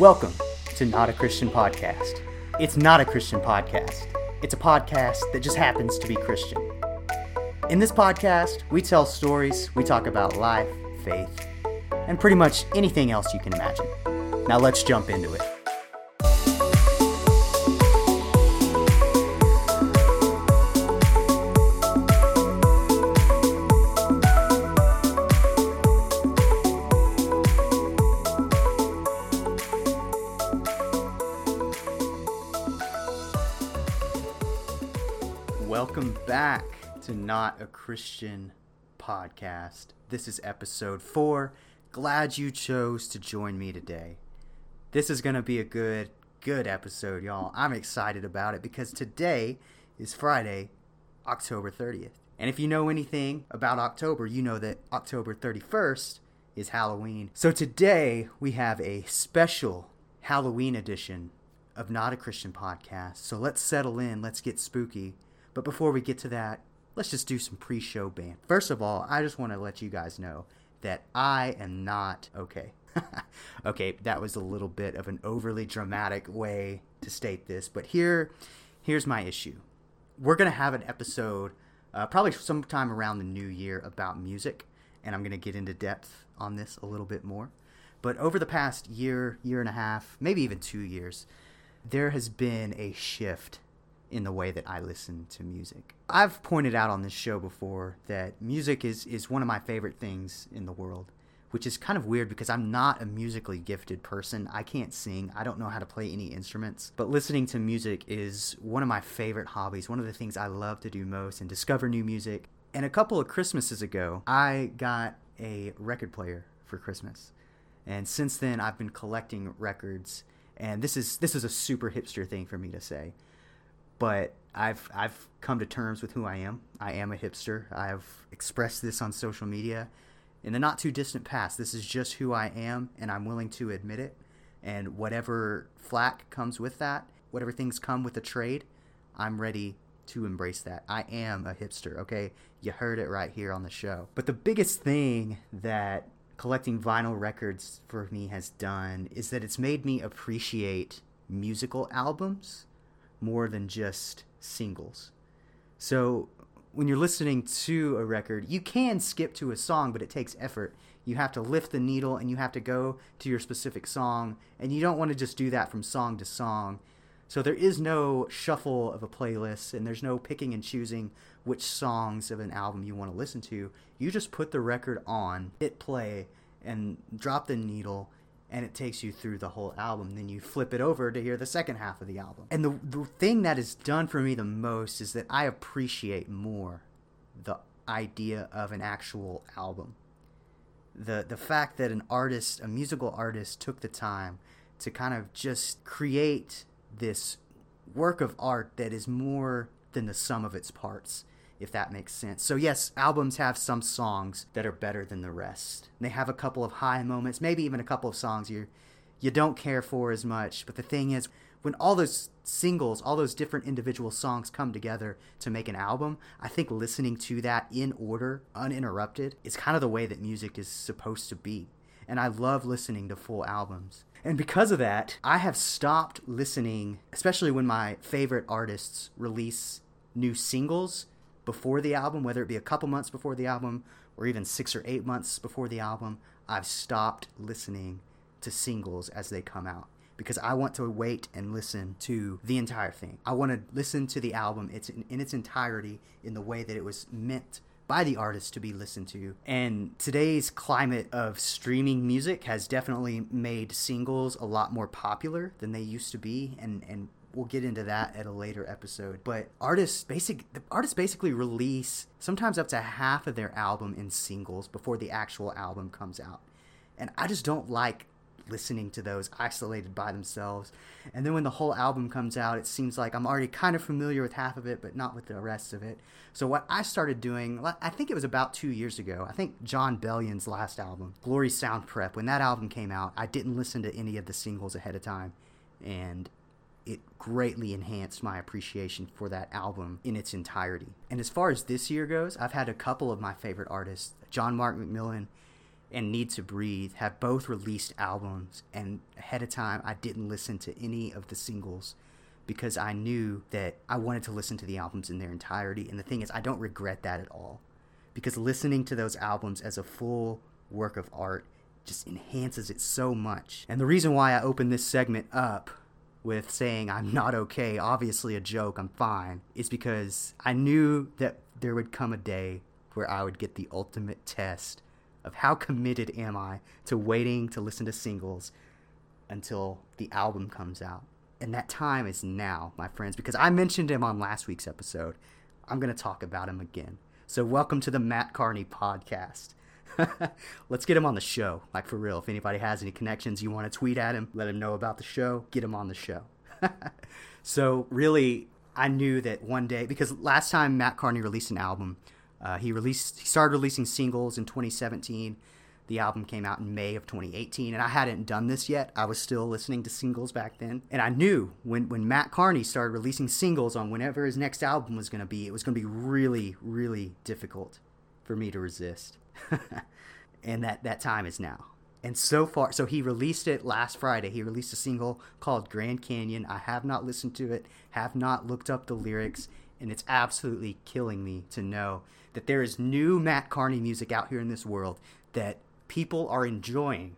Welcome to Not a Christian Podcast. It's not a Christian podcast, it's a podcast that just happens to be Christian. In this podcast, we tell stories, we talk about life, faith, and pretty much anything else you can imagine. Now let's jump into it. Welcome back to Not a Christian Podcast. This is episode four. Glad you chose to join me today. This is going to be a good, good episode, y'all. I'm excited about it because today is Friday, October 30th. And if you know anything about October, you know that October 31st is Halloween. So today we have a special Halloween edition of Not a Christian Podcast. So let's settle in, let's get spooky. But before we get to that, let's just do some pre show band. First of all, I just want to let you guys know that I am not okay. okay, that was a little bit of an overly dramatic way to state this, but here here's my issue. We're going to have an episode uh, probably sometime around the new year about music, and I'm going to get into depth on this a little bit more. But over the past year, year and a half, maybe even two years, there has been a shift in the way that I listen to music. I've pointed out on this show before that music is, is one of my favorite things in the world, which is kind of weird because I'm not a musically gifted person. I can't sing, I don't know how to play any instruments, but listening to music is one of my favorite hobbies, one of the things I love to do most and discover new music. And a couple of Christmases ago, I got a record player for Christmas. And since then, I've been collecting records. And this is this is a super hipster thing for me to say but I've I've come to terms with who I am. I am a hipster. I've expressed this on social media in the not too distant past. This is just who I am, and I'm willing to admit it. And whatever flack comes with that, whatever things come with the trade, I'm ready to embrace that. I am a hipster, okay? You heard it right here on the show. But the biggest thing that collecting vinyl records for me has done is that it's made me appreciate musical albums more than just singles. So when you're listening to a record, you can skip to a song, but it takes effort. You have to lift the needle and you have to go to your specific song, and you don't want to just do that from song to song. So there is no shuffle of a playlist, and there's no picking and choosing which songs of an album you want to listen to. You just put the record on, hit play, and drop the needle, and it takes you through the whole album. Then you flip it over to hear the second half of the album. And the, the thing that is done for me the most is that I appreciate more the idea of an actual album. The, the fact that an artist, a musical artist, took the time to kind of just create this work of art that is more than the sum of its parts if that makes sense. So, yes, albums have some songs that are better than the rest. They have a couple of high moments, maybe even a couple of songs you you don't care for as much. But the thing is, when all those singles, all those different individual songs come together to make an album, I think listening to that in order, uninterrupted, is kind of the way that music is supposed to be. And I love listening to full albums. And because of that, I have stopped listening, especially when my favorite artists release new singles before the album, whether it be a couple months before the album or even six or eight months before the album, I've stopped listening to singles as they come out because I want to wait and listen to the entire thing. I want to listen to the album in, in its entirety in the way that it was meant by the artist to be listened to. And today's climate of streaming music has definitely made singles a lot more popular than they used to be and and we'll get into that at a later episode. But artists basic the artists basically release sometimes up to half of their album in singles before the actual album comes out. And I just don't like listening to those isolated by themselves. And then when the whole album comes out, it seems like I'm already kind of familiar with half of it, but not with the rest of it. So what I started doing, I think it was about two years ago. I think Jon Bellion's last album, Glory Sound Prep, when that album came out, I didn't listen to any of the singles ahead of time, and it greatly enhanced my appreciation for that album in its entirety. And as far as this year goes, I've had a couple of my favorite artists, John Mark McMillan and Need to Breathe, have both released albums, and ahead of time, I didn't listen to any of the singles because I knew that I wanted to listen to the albums in their entirety. And the thing is, I don't regret that at all because listening to those albums as a full work of art just enhances it so much. And the reason why I opened this segment up with saying I'm not okay, obviously a joke, I'm fine, is because I knew that there would come a day where I would get the ultimate test of how committed am I to waiting to listen to singles until the album comes out. And that time is now, my friends, because I mentioned him on last week's episode. I'm going to talk about him again. So, welcome to the Mat Kearney podcast. Let's get him on the show, like for real. If anybody has any connections, you want to tweet at him, let him know about the show, get him on the show. so, really, I knew that one day, because last time Mat Kearney released an album, uh, he released, he started releasing singles in 2017. The album came out in May of 2018, and I hadn't done this yet. I was still listening to singles back then, and I knew when when Mat Kearney started releasing singles on whenever his next album was going to be, it was going to be really, really difficult for me to resist. and that that time is now. And so far, so he released it last Friday. He released a single called Grand Canyon. I have not listened to it, have not looked up the lyrics, and it's absolutely killing me to know that there is new Mat Kearney music out here in this world that people are enjoying,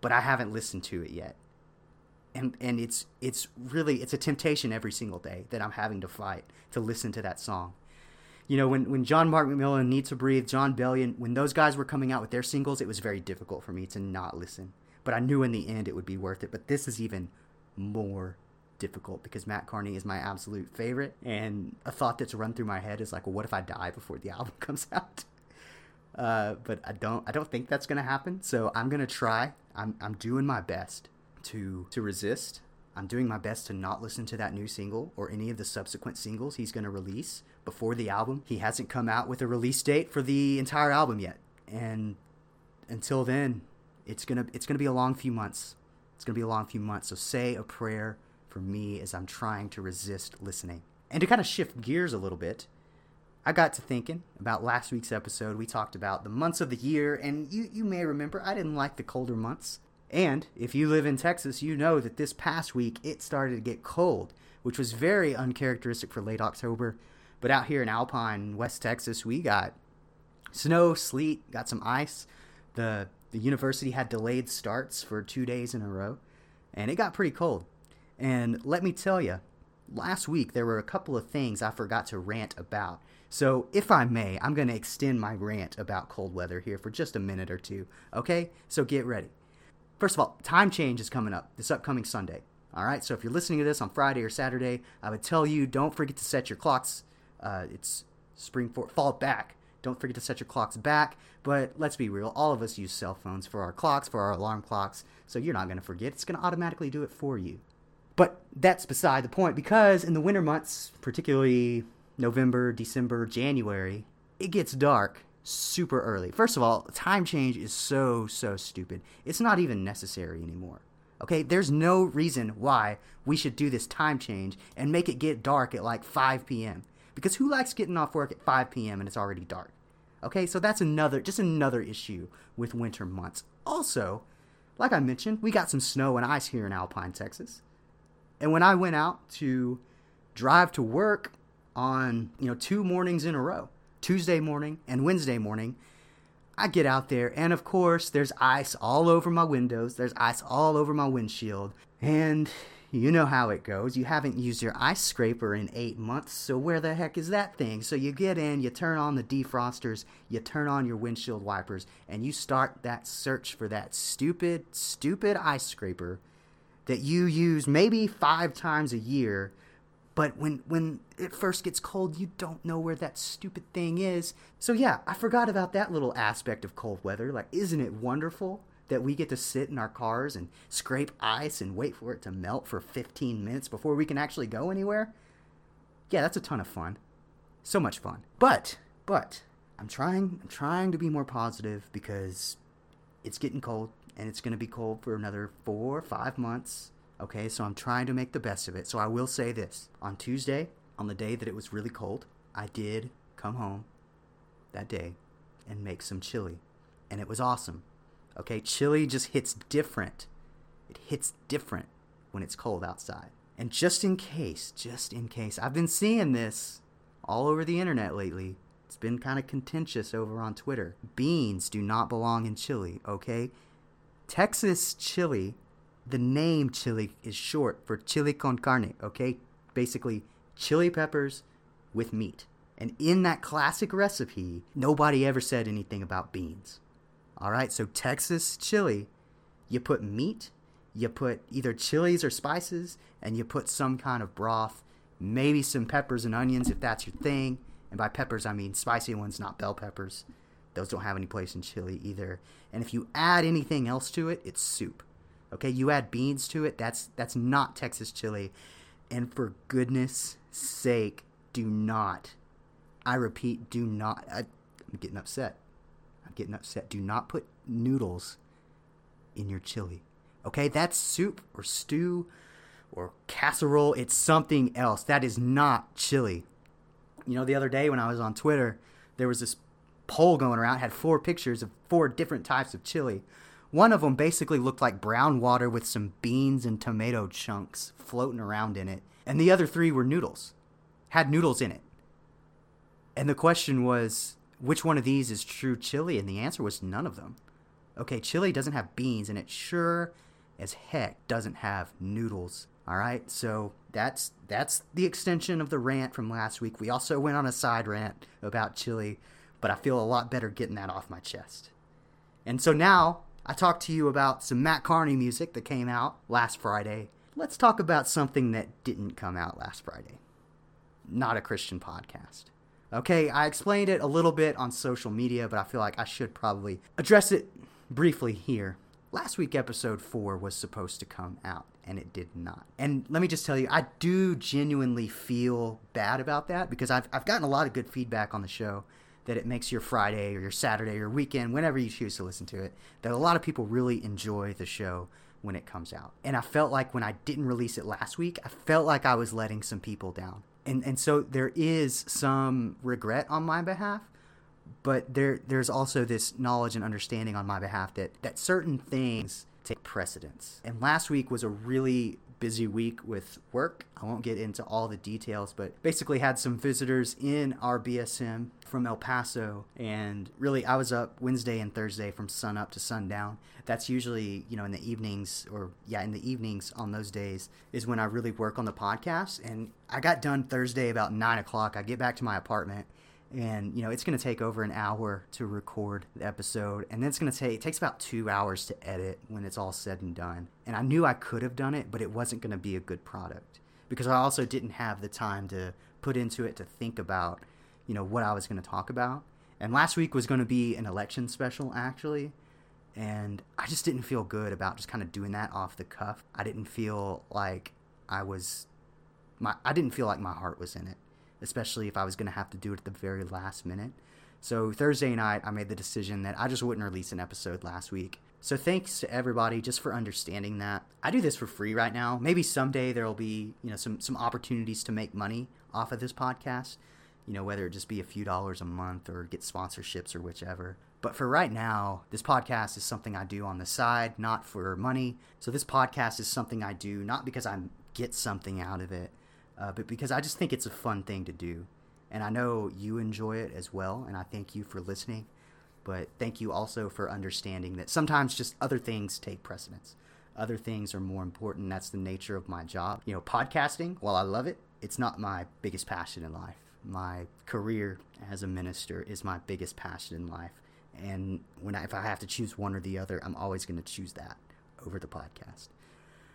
but I haven't listened to it yet. And and it's it's really it's a temptation every single day that I'm having to fight to listen to that song. You know, when, when John Mark McMillan, Need to Breathe, Jon Bellion, when those guys were coming out with their singles, it was very difficult for me to not listen. But I knew in the end it would be worth it. But this is even more difficult because Mat Kearney is my absolute favorite. And a thought that's run through my head is like, well, what if I die before the album comes out? Uh, but I don't I don't think that's gonna happen. So I'm gonna try. I'm I'm doing my best to to resist. I'm doing my best to not listen to that new single or any of the subsequent singles he's gonna release before the album. He hasn't come out with a release date for the entire album yet. And until then, it's gonna it's gonna be a long few months. It's gonna be a long few months. So say a prayer for me as I'm trying to resist listening. And to kind of shift gears a little bit, I got to thinking about last week's episode. We talked about the months of the year, and you, you may remember I didn't like the colder months. And if you live in Texas, you know that this past week it started to get cold, which was very uncharacteristic for late October. But out here in Alpine, West Texas, we got snow, sleet, got some ice. The the university had delayed starts for two days in a row, and it got pretty cold. And let me tell you, last week there were a couple of things I forgot to rant about. So, if I may, I'm going to extend my rant about cold weather here for just a minute or two. Okay? So, get ready. First of all, time change is coming up this upcoming Sunday. All right? So, if you're listening to this on Friday or Saturday, I would tell you don't forget to set your clocks. Uh, it's spring for fall back. Don't forget to set your clocks back. But let's be real, all of us use cell phones for our clocks, for our alarm clocks. So, you're not going to forget. It's going to automatically do it for you. But that's beside the point because in the winter months, particularly November, December, January, it gets dark super early. First of all, time change is so, so stupid. It's not even necessary anymore. Okay, there's no reason why we should do this time change and make it get dark at like 5 p.m. Because who likes getting off work at 5 p.m. and it's already dark? Okay, so that's another, just another issue with winter months. Also, like I mentioned, we got some snow and ice here in Alpine, Texas. And when I went out to drive to work on, you know, two mornings in a row, Tuesday morning and Wednesday morning, I get out there and of course there's ice all over my windows, there's ice all over my windshield, and you know how it goes. You haven't used your ice scraper in eight months, so where the heck is that thing? So you get in, you turn on the defrosters, you turn on your windshield wipers, and you start that search for that stupid, stupid ice scraper that you use maybe five times a year but when when it first gets cold you don't know where that stupid thing is so yeah i forgot about that little aspect of cold weather like isn't it wonderful that we get to sit in our cars and scrape ice and wait for it to melt for 15 minutes before we can actually go anywhere? Yeah, that's a ton of fun. So much fun. But, but, I'm trying, I'm trying to be more positive because it's getting cold and it's going to be cold for another four or five months. Okay, so I'm trying to make the best of it. So I will say this on Tuesday, on the day that it was really cold, I did come home that day and make some chili. And it was awesome. Okay, chili just hits different. It hits different when it's cold outside. And just in case, just in case, I've been seeing this all over the internet lately. It's been kind of contentious over on Twitter. Beans do not belong in chili, okay? Texas chili, the name chili is short for chili con carne, okay? Basically, chili peppers with meat. And in that classic recipe, nobody ever said anything about beans. All right, so Texas chili, you put meat, you put either chilies or spices, and you put some kind of broth, maybe some peppers and onions if that's your thing. And by peppers, I mean spicy ones, not bell peppers. Those don't have any place in chili either. And if you add anything else to it, it's soup. Okay, you add beans to it, that's that's not Texas chili. And for goodness sake, do not I repeat, do not. I, I'm getting upset. I'm getting upset. Do not put noodles in your chili. Okay, that's soup or stew or casserole. It's something else. That is not chili. You know, the other day when I was on Twitter, there was this poll going around, had four pictures of four different types of chili. One of them basically looked like brown water with some beans and tomato chunks floating around in it. And the other three were noodles, had noodles in it. And the question was, which one of these is true chili? And the answer was none of them. Okay, chili doesn't have beans, and it sure as heck doesn't have noodles. All right, so that's that's the extension of the rant from last week. We also went on a side rant about chili, but I feel a lot better getting that off my chest. And so now I talked to you about some Mat Kearney music that came out last Friday. Let's talk about something that didn't come out last Friday. Not a Christian podcast. Okay, I explained it a little bit on social media, but I feel like I should probably address it briefly here. Last week, episode 4 was supposed to come out, and it did not. And let me just tell you, I do genuinely feel bad about that because I've, I've gotten a lot of good feedback on the show that it makes your Friday or your Saturday or weekend, whenever you choose to listen to it, that a lot of people really enjoy the show when it comes out. And I felt like when I didn't release it last week, I felt like I was letting some people down and and so there is some regret on my behalf but there there's also this knowledge and understanding on my behalf that that certain things take precedence. And last week was a really busy week with work. I won't get into all the details, but basically had some visitors in our BSM from El Paso. And really, I was up Wednesday and Thursday from sun up to sundown. That's usually, you know, in the evenings or, yeah, in the evenings on those days is when I really work on the podcast. And I got done Thursday about nine o'clock. I get back to my apartment and you know it's going to take over an hour to record the episode and then it's going to take it takes about two hours to edit when it's all said and done. And i knew i could have done it but it wasn't going to be a good product because i also didn't have the time to put into it to think about you know what i was going to talk about. And last week was going to be an election special actually and i just didn't feel good about just kind of doing that off the cuff. I didn't feel like i was my i didn't feel like my heart was in it especially if I was going to have to do it at the very last minute. So Thursday night, I made the decision that I just wouldn't release an episode last week. So thanks to everybody just for understanding that. I do this for free right now. Maybe someday there'll be, you know, some some opportunities to make money off of this podcast. You know, whether it just be a few dollars a month or get sponsorships or whichever. But for right now, this podcast is something I do on the side, not for money. So this podcast is something I do not because I get something out of it, uh, but because I just think it's a fun thing to do. And I know you enjoy it as well, and I thank you for listening. But thank you also for understanding that sometimes just other things take precedence. Other things are more important. That's the nature of my job. You know, podcasting, while I love it, it's not my biggest passion in life. My career as a minister is my biggest passion in life. And when I, if I have to choose one or the other, I'm always going to choose that over the podcast.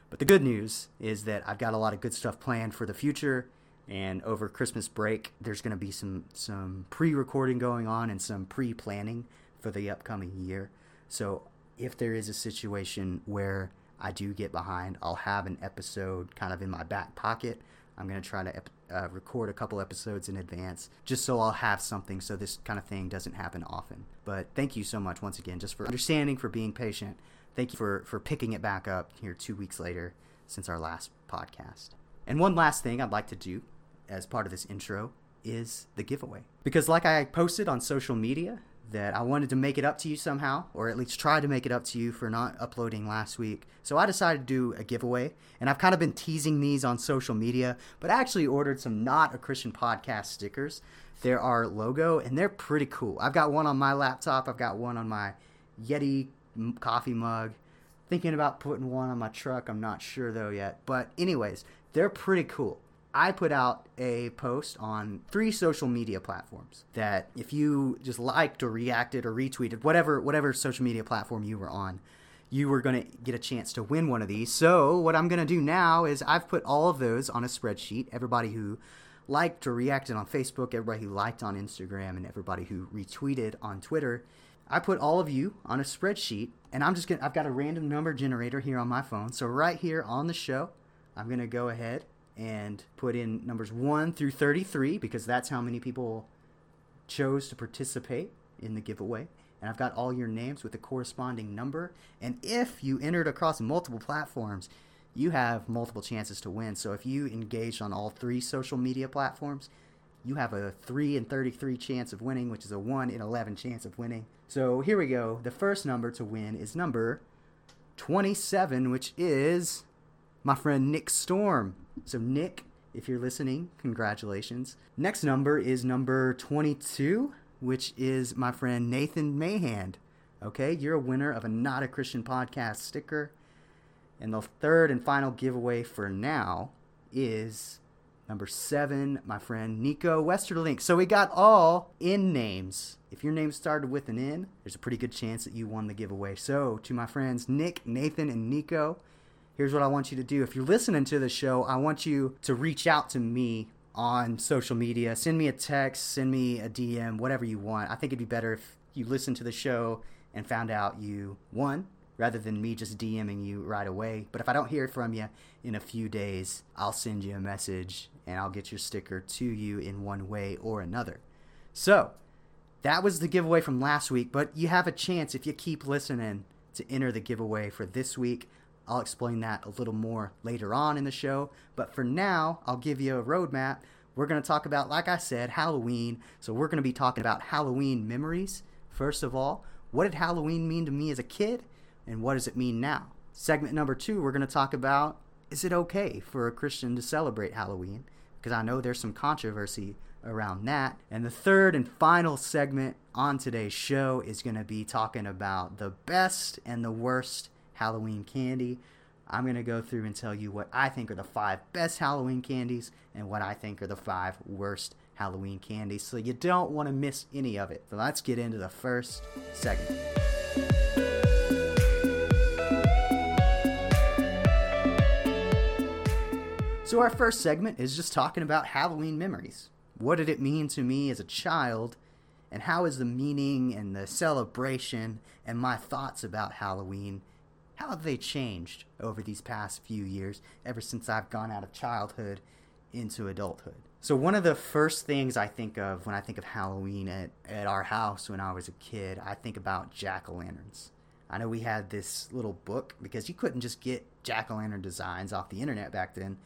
But the good news is that I've got a lot of good stuff planned for the future. And over Christmas break, there's going to be some some pre-recording going on and some pre-planning for the upcoming year. So if there is a situation where I do get behind, I'll have an episode kind of in my back pocket. I'm going to try to uh, record a couple episodes in advance just so I'll have something so this kind of thing doesn't happen often. But thank you so much once again just for understanding, for being patient. Thank you for, for picking it back up here two weeks later since our last podcast. And one last thing I'd like to do as part of this intro is the giveaway. Because, like I posted on social media, that I wanted to make it up to you somehow, or at least try to make it up to you for not uploading last week. So I decided to do a giveaway, and I've kind of been teasing these on social media, but I actually ordered some Not a Christian Podcast stickers. They're our logo, and they're pretty cool. I've got one on my laptop, I've got one on my Yeti coffee mug. Thinking about putting one on my truck, I'm not sure though yet. But, anyways, they're pretty cool. I put out a post on three social media platforms that if you just liked or reacted or retweeted whatever whatever social media platform you were on, you were going to get a chance to win one of these. So, what I'm going to do now is I've put all of those on a spreadsheet. Everybody who liked or reacted on Facebook, everybody who liked on Instagram, and everybody who retweeted on Twitter. I put all of you on a spreadsheet, and I'm just gonna. I've got a random number generator here on my phone. So right here on the show, I'm gonna go ahead and put in numbers 1 through 33 because that's how many people chose to participate in the giveaway. And I've got all your names with the corresponding number. And if you entered across multiple platforms, you have multiple chances to win. So if you engaged on all three social media platforms, you have a 3 in 33 chance of winning, which is a 1 in 11 chance of winning. So here we go. The first number to win is number 27, which is my friend Nick Storm. So, Nick, if you're listening, congratulations. Next number is number 22, which is my friend Nathan Mayhand. Okay, you're a winner of a Not a Christian Podcast sticker. And the third and final giveaway for now is number seven, my friend Nico Westerlink. So we got all in names. If your name started with an N, there's a pretty good chance that you won the giveaway. So to my friends Nick, Nathan, and Nico, here's what I want you to do. If you're listening to the show, I want you to reach out to me on social media. Send me a text, send me a DM, whatever you want. I think it'd be better if you listened to the show and found out you won rather than me just DMing you right away. But if I don't hear from you in a few days, I'll send you a message and I'll get your sticker to you in one way or another. So, that was the giveaway from last week, but you have a chance if you keep listening to enter the giveaway for this week. I'll explain that a little more later on in the show. But for now, I'll give you a roadmap. We're going to talk about, like I said, Halloween. So we're going to be talking about Halloween memories. First of all, what did Halloween mean to me as a kid? And what does it mean now? Segment number two, we're going to talk about is it okay for a Christian to celebrate Halloween? Because I know there's some controversy around that. And the third and final segment on today's show is going to be talking about the best and the worst Halloween candy. I'm going to go through and tell you what I think are the five best Halloween candies and what I think are the five worst Halloween candies. So you don't want to miss any of it. So let's get into the first segment. So, our first segment is just talking about Halloween memories. What did it mean to me as a child? And how is the meaning and the celebration and my thoughts about Halloween how have they changed over these past few years, ever since I've gone out of childhood into adulthood? So, one of the first things I think of when I think of Halloween at, at our house when I was a kid, I think about jack o' lanterns. I know we had this little book because you couldn't just get jack o' lantern designs off the internet back then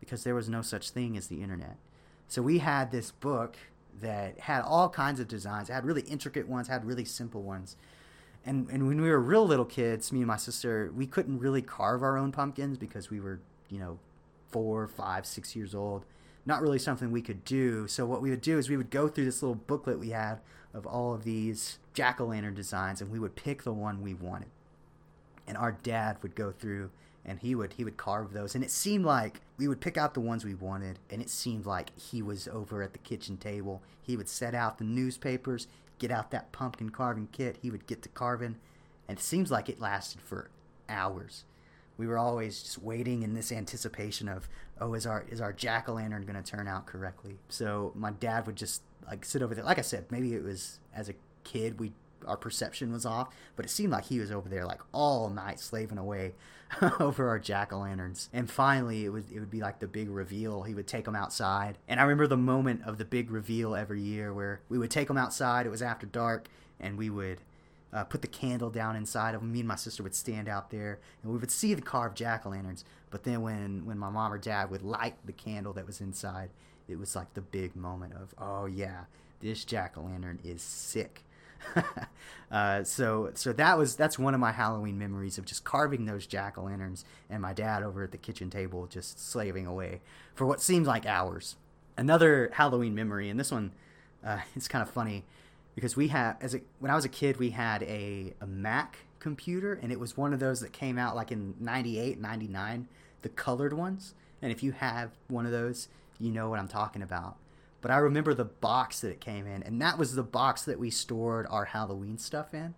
because there was no such thing as the internet. So, we had this book that had all kinds of designs. It had really intricate ones, had really simple ones and and when we were real little kids, me and my sister, we couldn't really carve our own pumpkins because we were, you know, four, five, six years old. Not really something we could do. So what we would do is we would go through this little booklet we had of all of these jack o' lantern designs, and we would pick the one we wanted. And our dad would go through and he would he would carve those and it seemed like we would pick out the ones we wanted and it seemed like he was over at the kitchen table he would set out the newspapers get out that pumpkin carving kit. He would get to carving, and it seems like it lasted for hours. We were always just waiting in this anticipation of, oh, is our is our jack o' lantern going to turn out correctly? So my dad would just like sit over there. Like I said, maybe it was as a kid we our perception was off. But it seemed like he was over there like all night slaving away over our jack o' lanterns. And finally, it would it would be like the big reveal. He would take them outside, and I remember the moment of the big reveal every year where we would take them outside. It was after dark, and we would. Uh, put the candle down inside of them. Me and my sister would stand out there, and we would see the carved jack o' lanterns. But then when when my mom or dad would light the candle that was inside, it was like the big moment of, oh yeah, this jack o' lantern is sick. uh, so so that was that's one of my Halloween memories of just carving those jack o' lanterns and my dad over at the kitchen table just slaving away for what seemed like hours. Another Halloween memory, and this one uh, it's kind of funny because we had as a, when I was a kid we had a, a Mac computer and it was one of those that came out like in 98 99 the colored ones and if you have one of those you know what I'm talking about but I remember the box that it came in, and that was the box that we stored our Halloween stuff in.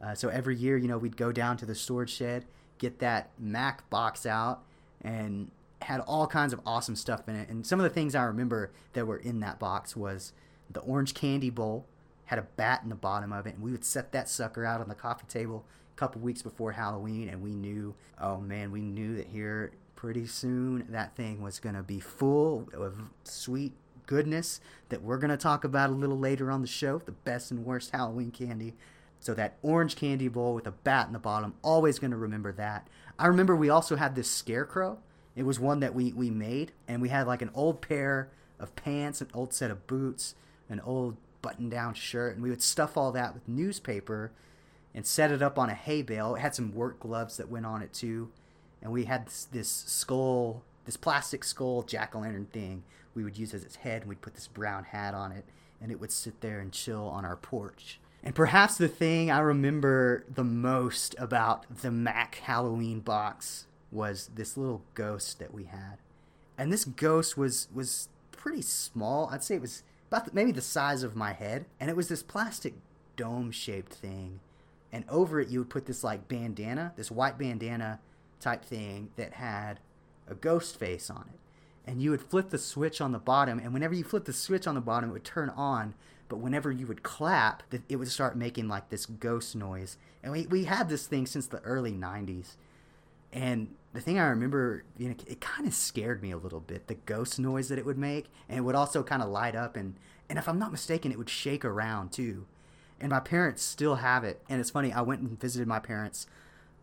Uh, so every year, you know, we'd go down to the storage shed, get that Mac box out, and had all kinds of awesome stuff in it. And some of the things I remember that were in that box was the orange candy bowl had a bat in the bottom of it, and we would set that sucker out on the coffee table a couple weeks before Halloween, and we knew, oh man, we knew that here pretty soon that thing was going to be full of sweet goodness that we're going to talk about a little later on the show the best and worst Halloween candy. So, that orange candy bowl with a bat in the bottom, always going to remember that. I remember we also had this scarecrow. It was one that we, we made, and we had like an old pair of pants, an old set of boots, an old button down shirt, and we would stuff all that with newspaper and set it up on a hay bale. It had some work gloves that went on it too. And we had this, this skull, this plastic skull jack o' lantern thing we would use as its head, and we'd put this brown hat on it, and it would sit there and chill on our porch. And perhaps the thing I remember the most about the Mac Halloween box was this little ghost that we had. And this ghost was was pretty small. I'd say it was about the, maybe the size of my head, and it was this plastic dome-shaped thing. And over it you would put this like bandana, this white bandana type thing that had a ghost face on it and you would flip the switch on the bottom and whenever you flip the switch on the bottom it would turn on but whenever you would clap it would start making like this ghost noise. And we, we had this thing since the early 90s and the thing i remember you know it kind of scared me a little bit the ghost noise that it would make and it would also kind of light up and and if i'm not mistaken it would shake around too. And my parents still have it and it's funny i went and visited my parents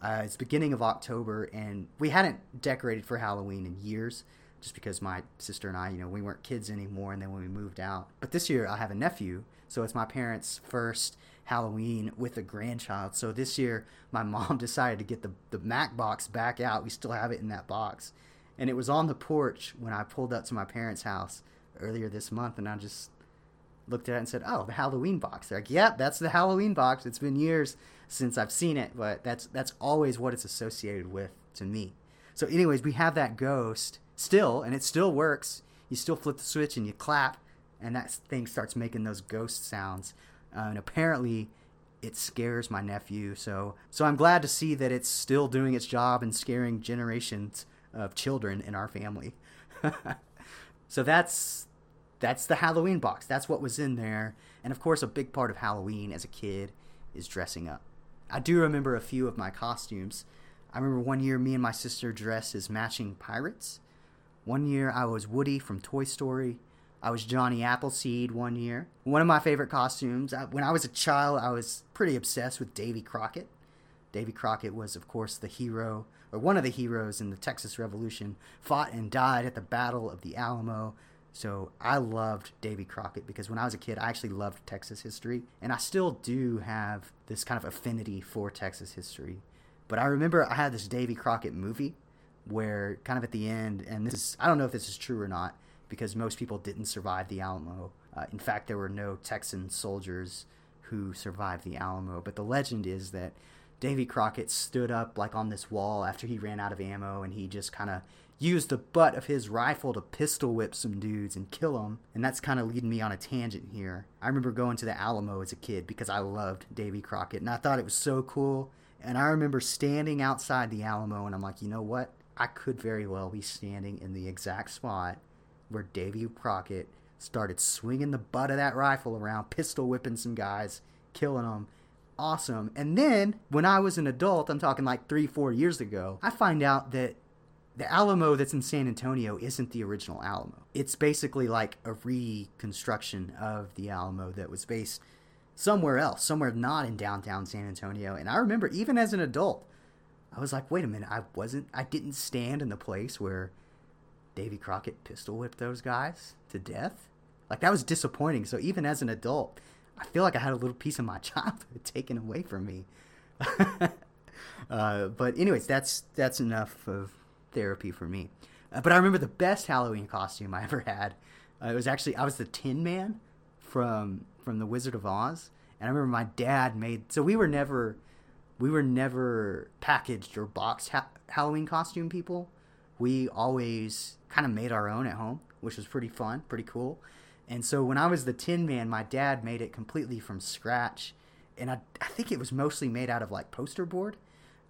uh, it's beginning of october and we hadn't decorated for halloween in years just because my sister and I, you know, we weren't kids anymore, and then when we moved out. But this year I have a nephew, so it's my parents' first Halloween with a grandchild. So this year my mom decided to get the the Mac box back out. We still have it in that box, and it was on the porch when I pulled up to my parents' house earlier this month, and I just looked at it and said, "Oh, the Halloween box." They're like, "Yep, that's the Halloween box. It's been years since I've seen it, but that's that's always what it's associated with to me." So, anyways, we have that ghost still, and it still works. You still flip the switch and you clap, and that thing starts making those ghost sounds. Uh, and apparently, it scares my nephew. So, so I'm glad to see that it's still doing its job and scaring generations of children in our family. so that's that's the Halloween box. That's what was in there. And of course, a big part of Halloween as a kid is dressing up. I do remember a few of my costumes. I remember one year me and my sister dressed as matching pirates. One year I was Woody from Toy Story. I was Johnny Appleseed one year. One of my favorite costumes, when I was a child, I was pretty obsessed with Davy Crockett. Davy Crockett was, of course, the hero, or one of the heroes in the Texas Revolution, fought and died at the Battle of the Alamo. So I loved Davy Crockett because when I was a kid, I actually loved Texas history, and I still do have this kind of affinity for Texas history. But I remember I had this Davy Crockett movie where kind of at the end, and this is I don't know if this is true or not because most people didn't survive the Alamo. Uh, in fact, there were no Texan soldiers who survived the Alamo. But the legend is that Davy Crockett stood up like on this wall after he ran out of ammo, and he just kind of used the butt of his rifle to pistol whip some dudes and kill them. And that's kind of leading me on a tangent here. I remember going to the Alamo as a kid because I loved Davy Crockett, and I thought it was so cool. And I remember standing outside the Alamo, and I'm like, you know what? I could very well be standing in the exact spot where Davy Crockett started swinging the butt of that rifle around, pistol whipping some guys, killing them, awesome. And then when I was an adult, I'm talking like three, four years ago, I find out that the Alamo that's in San Antonio isn't the original Alamo. It's basically like a reconstruction of the Alamo that was based somewhere else, somewhere not in downtown San Antonio. And I remember even as an adult, I was like, wait a minute, I wasn't, I didn't stand in the place where Davy Crockett pistol whipped those guys to death. Like that was disappointing. So even as an adult, I feel like I had a little piece of my childhood taken away from me. uh, but anyways, that's that's enough of therapy for me. Uh, but I remember the best Halloween costume I ever had. Uh, it was actually I was the Tin Man from from the Wizard of Oz, and I remember my dad made. So we were never we were never packaged or boxed ha- Halloween costume people. We always kind of made our own at home, which was pretty fun, pretty cool. And so when I was the Tin Man, my dad made it completely from scratch, and I, I think it was mostly made out of like poster board.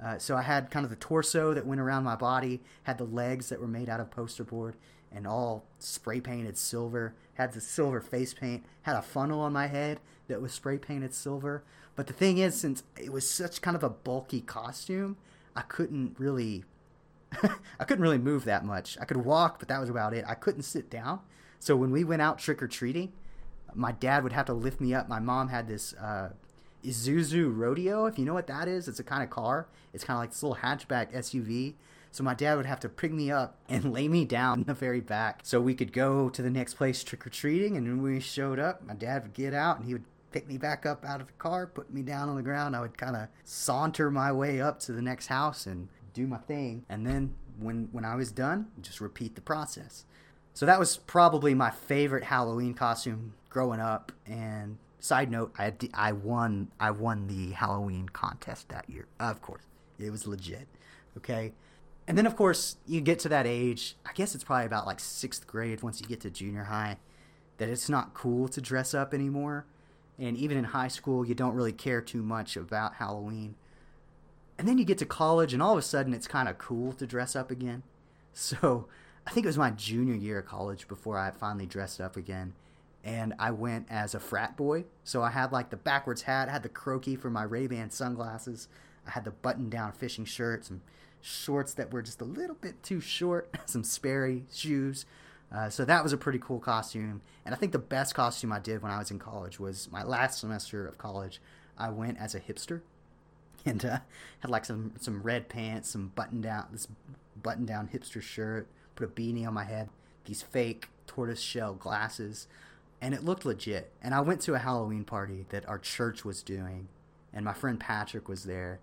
Uh, so I had kind of the torso that went around my body, had the legs that were made out of poster board, and all spray painted silver. Had the silver face paint. Had a funnel on my head that was spray painted silver. But the thing is, since it was such kind of a bulky costume, I couldn't really, I couldn't really move that much. I could walk, but that was about it. I couldn't sit down. So when we went out trick or treating, my dad would have to lift me up. My mom had this uh, Isuzu Rodeo, if you know what that is. It's a kind of car. It's kind of like this little hatchback SUV. So my dad would have to pick me up and lay me down in the very back so we could go to the next place trick or treating. And when we showed up, my dad would get out and he would pick me back up out of the car, put me down on the ground. I would kind of saunter my way up to the next house and do my thing. And then when when I was done, just repeat the process. So that was probably my favorite Halloween costume growing up. And side note, I I won I won the Halloween contest that year. Of course, it was legit. Okay. And then of course you get to that age. I guess it's probably about like sixth grade once you get to junior high, that it's not cool to dress up anymore. And even in high school, you don't really care too much about Halloween. And then you get to college, and all of a sudden, it's kind of cool to dress up again. So I think it was my junior year of college before I finally dressed up again. And I went as a frat boy. So I had like the backwards hat, I had the croaky for my Ray Ban sunglasses, I had the button down fishing shirt, some shorts that were just a little bit too short, some Sperry shoes. Uh, so that was a pretty cool costume. And I think the best costume I did when I was in college was my last semester of college. I went as a hipster and uh, had like some some red pants, some button down this button down hipster shirt, put a beanie on my head, these fake tortoise shell glasses, and it looked legit. And I went to a Halloween party that our church was doing, and my friend Patrick was there,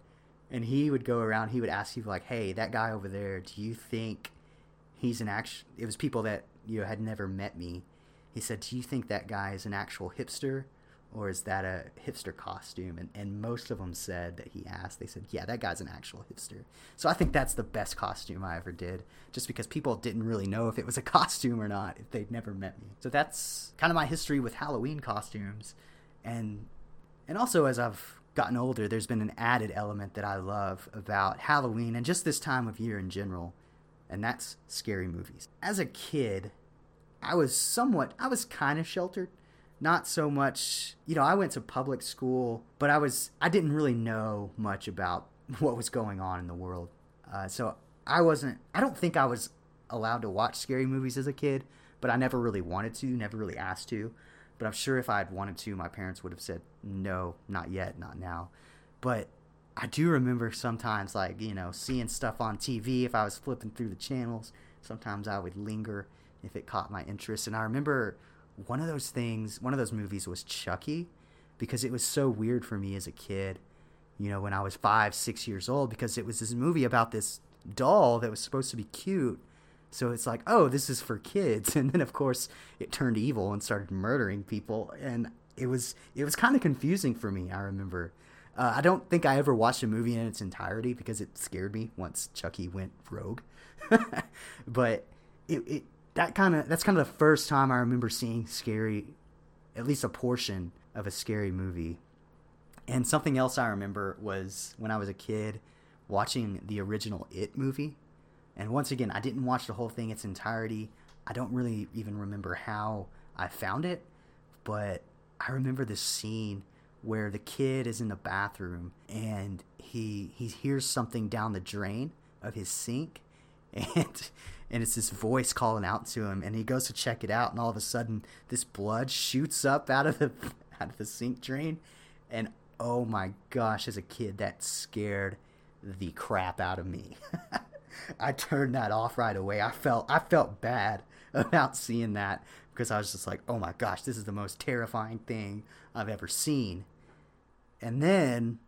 and he would go around. He would ask people like, "Hey, that guy over there, do you think he's an actual?" It was people that you had never met me. He said, "Do you think that guy is an actual hipster?" or is that a hipster costume? And, and most of them said that he asked, they said, yeah, that guy's an actual hipster. So I think that's the best costume I ever did, just because people didn't really know if it was a costume or not, if they'd never met me. So that's kind of my history with Halloween costumes. And, and also as I've gotten older, there's been an added element that I love about Halloween and just this time of year in general, and that's scary movies. As a kid, I was somewhat, I was kind of sheltered. Not so much you know i went to public school but i was i didn't really know much about what was going on in the world. Uh, so i wasn't i don't think i was allowed to watch scary movies as a kid but i never really wanted to never really asked to. But i'm sure if i had wanted to my parents would have said no not yet not now. But i do remember sometimes like you know seeing stuff on tv if i was flipping through the channels sometimes i would linger if it caught my interest and i remember one of those things, one of those movies was Chucky, because it was so weird for me as a kid, you know, when I was five, six years old, because it was this movie about this doll that was supposed to be cute. So it's like, oh, this is for kids, and then of course it turned evil and started murdering people, and it was it was kind of confusing for me. I remember. Uh, I don't think I ever watched a movie in its entirety because it scared me once Chucky went rogue. but it, it that kind of that's kind of the first time I remember seeing scary, at least a portion of a scary movie. And something else I remember was when I was a kid watching the original It movie. And once again, I didn't watch the whole thing its entirety. I don't really even remember how I found it, but I remember this scene where the kid is in the bathroom and he he hears something down the drain of his sink and and it's this voice calling out to him and he goes to check it out and all of a sudden this blood shoots up out of the out of the sink drain. And oh my gosh as a kid that scared the crap out of me. I turned that off right away. I felt i felt bad about seeing that because i was just like oh my gosh this is the most terrifying thing i've ever seen and then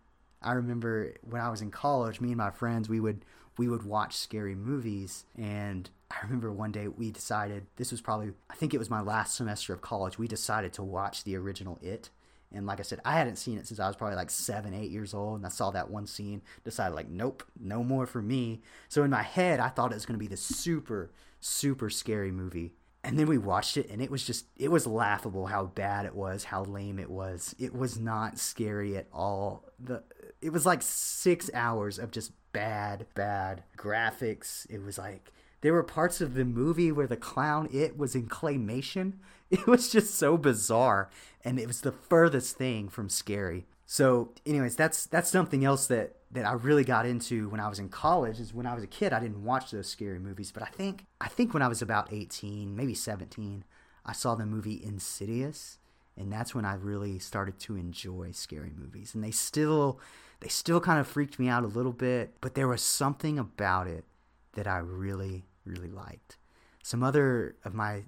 i remember when i was in college me and my friends we would we would watch scary movies and I remember one day we decided this was probably I think it was my last semester of college. We decided to watch the original It. And like I said, I hadn't seen it since I was probably like seven, eight years old. And I saw that one scene, decided like, nope, no more for me. So in my head, I thought it was going to be this super, super scary movie. And then we watched it, and it was just, it was laughable how bad it was, how lame it was. It was not scary at all. The, it was like six hours of just bad, bad graphics. It was like there were parts of the movie where the clown it was in claymation. It was just so bizarre, and it was the furthest thing from scary. So, anyways, that's that's something else that that I really got into when I was in college. Is when I was a kid, I didn't watch those scary movies, but I think I think when I was about eighteen, maybe seventeen, I saw the movie Insidious, and that's when I really started to enjoy scary movies. And they still they still kind of freaked me out a little bit, but there was something about it that I really, really liked. Some other of my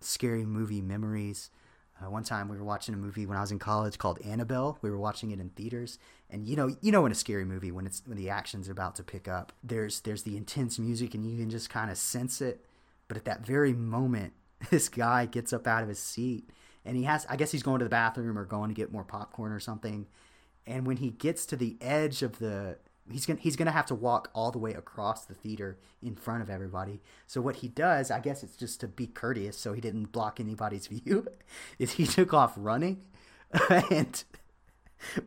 scary movie memories. Uh, one time we were watching a movie when I was in college called Annabelle. We were watching it in theaters, and you know, you know, in a scary movie when it's when the action's about to pick up, there's there's the intense music, and you can just kind of sense it. But at that very moment, this guy gets up out of his seat, and he has, I guess, he's going to the bathroom or going to get more popcorn or something, and when he gets to the edge of the he's gonna he's gonna have to walk all the way across the theater in front of everybody. So what he does, I guess it's just to be courteous, so he didn't block anybody's view, is he took off running, and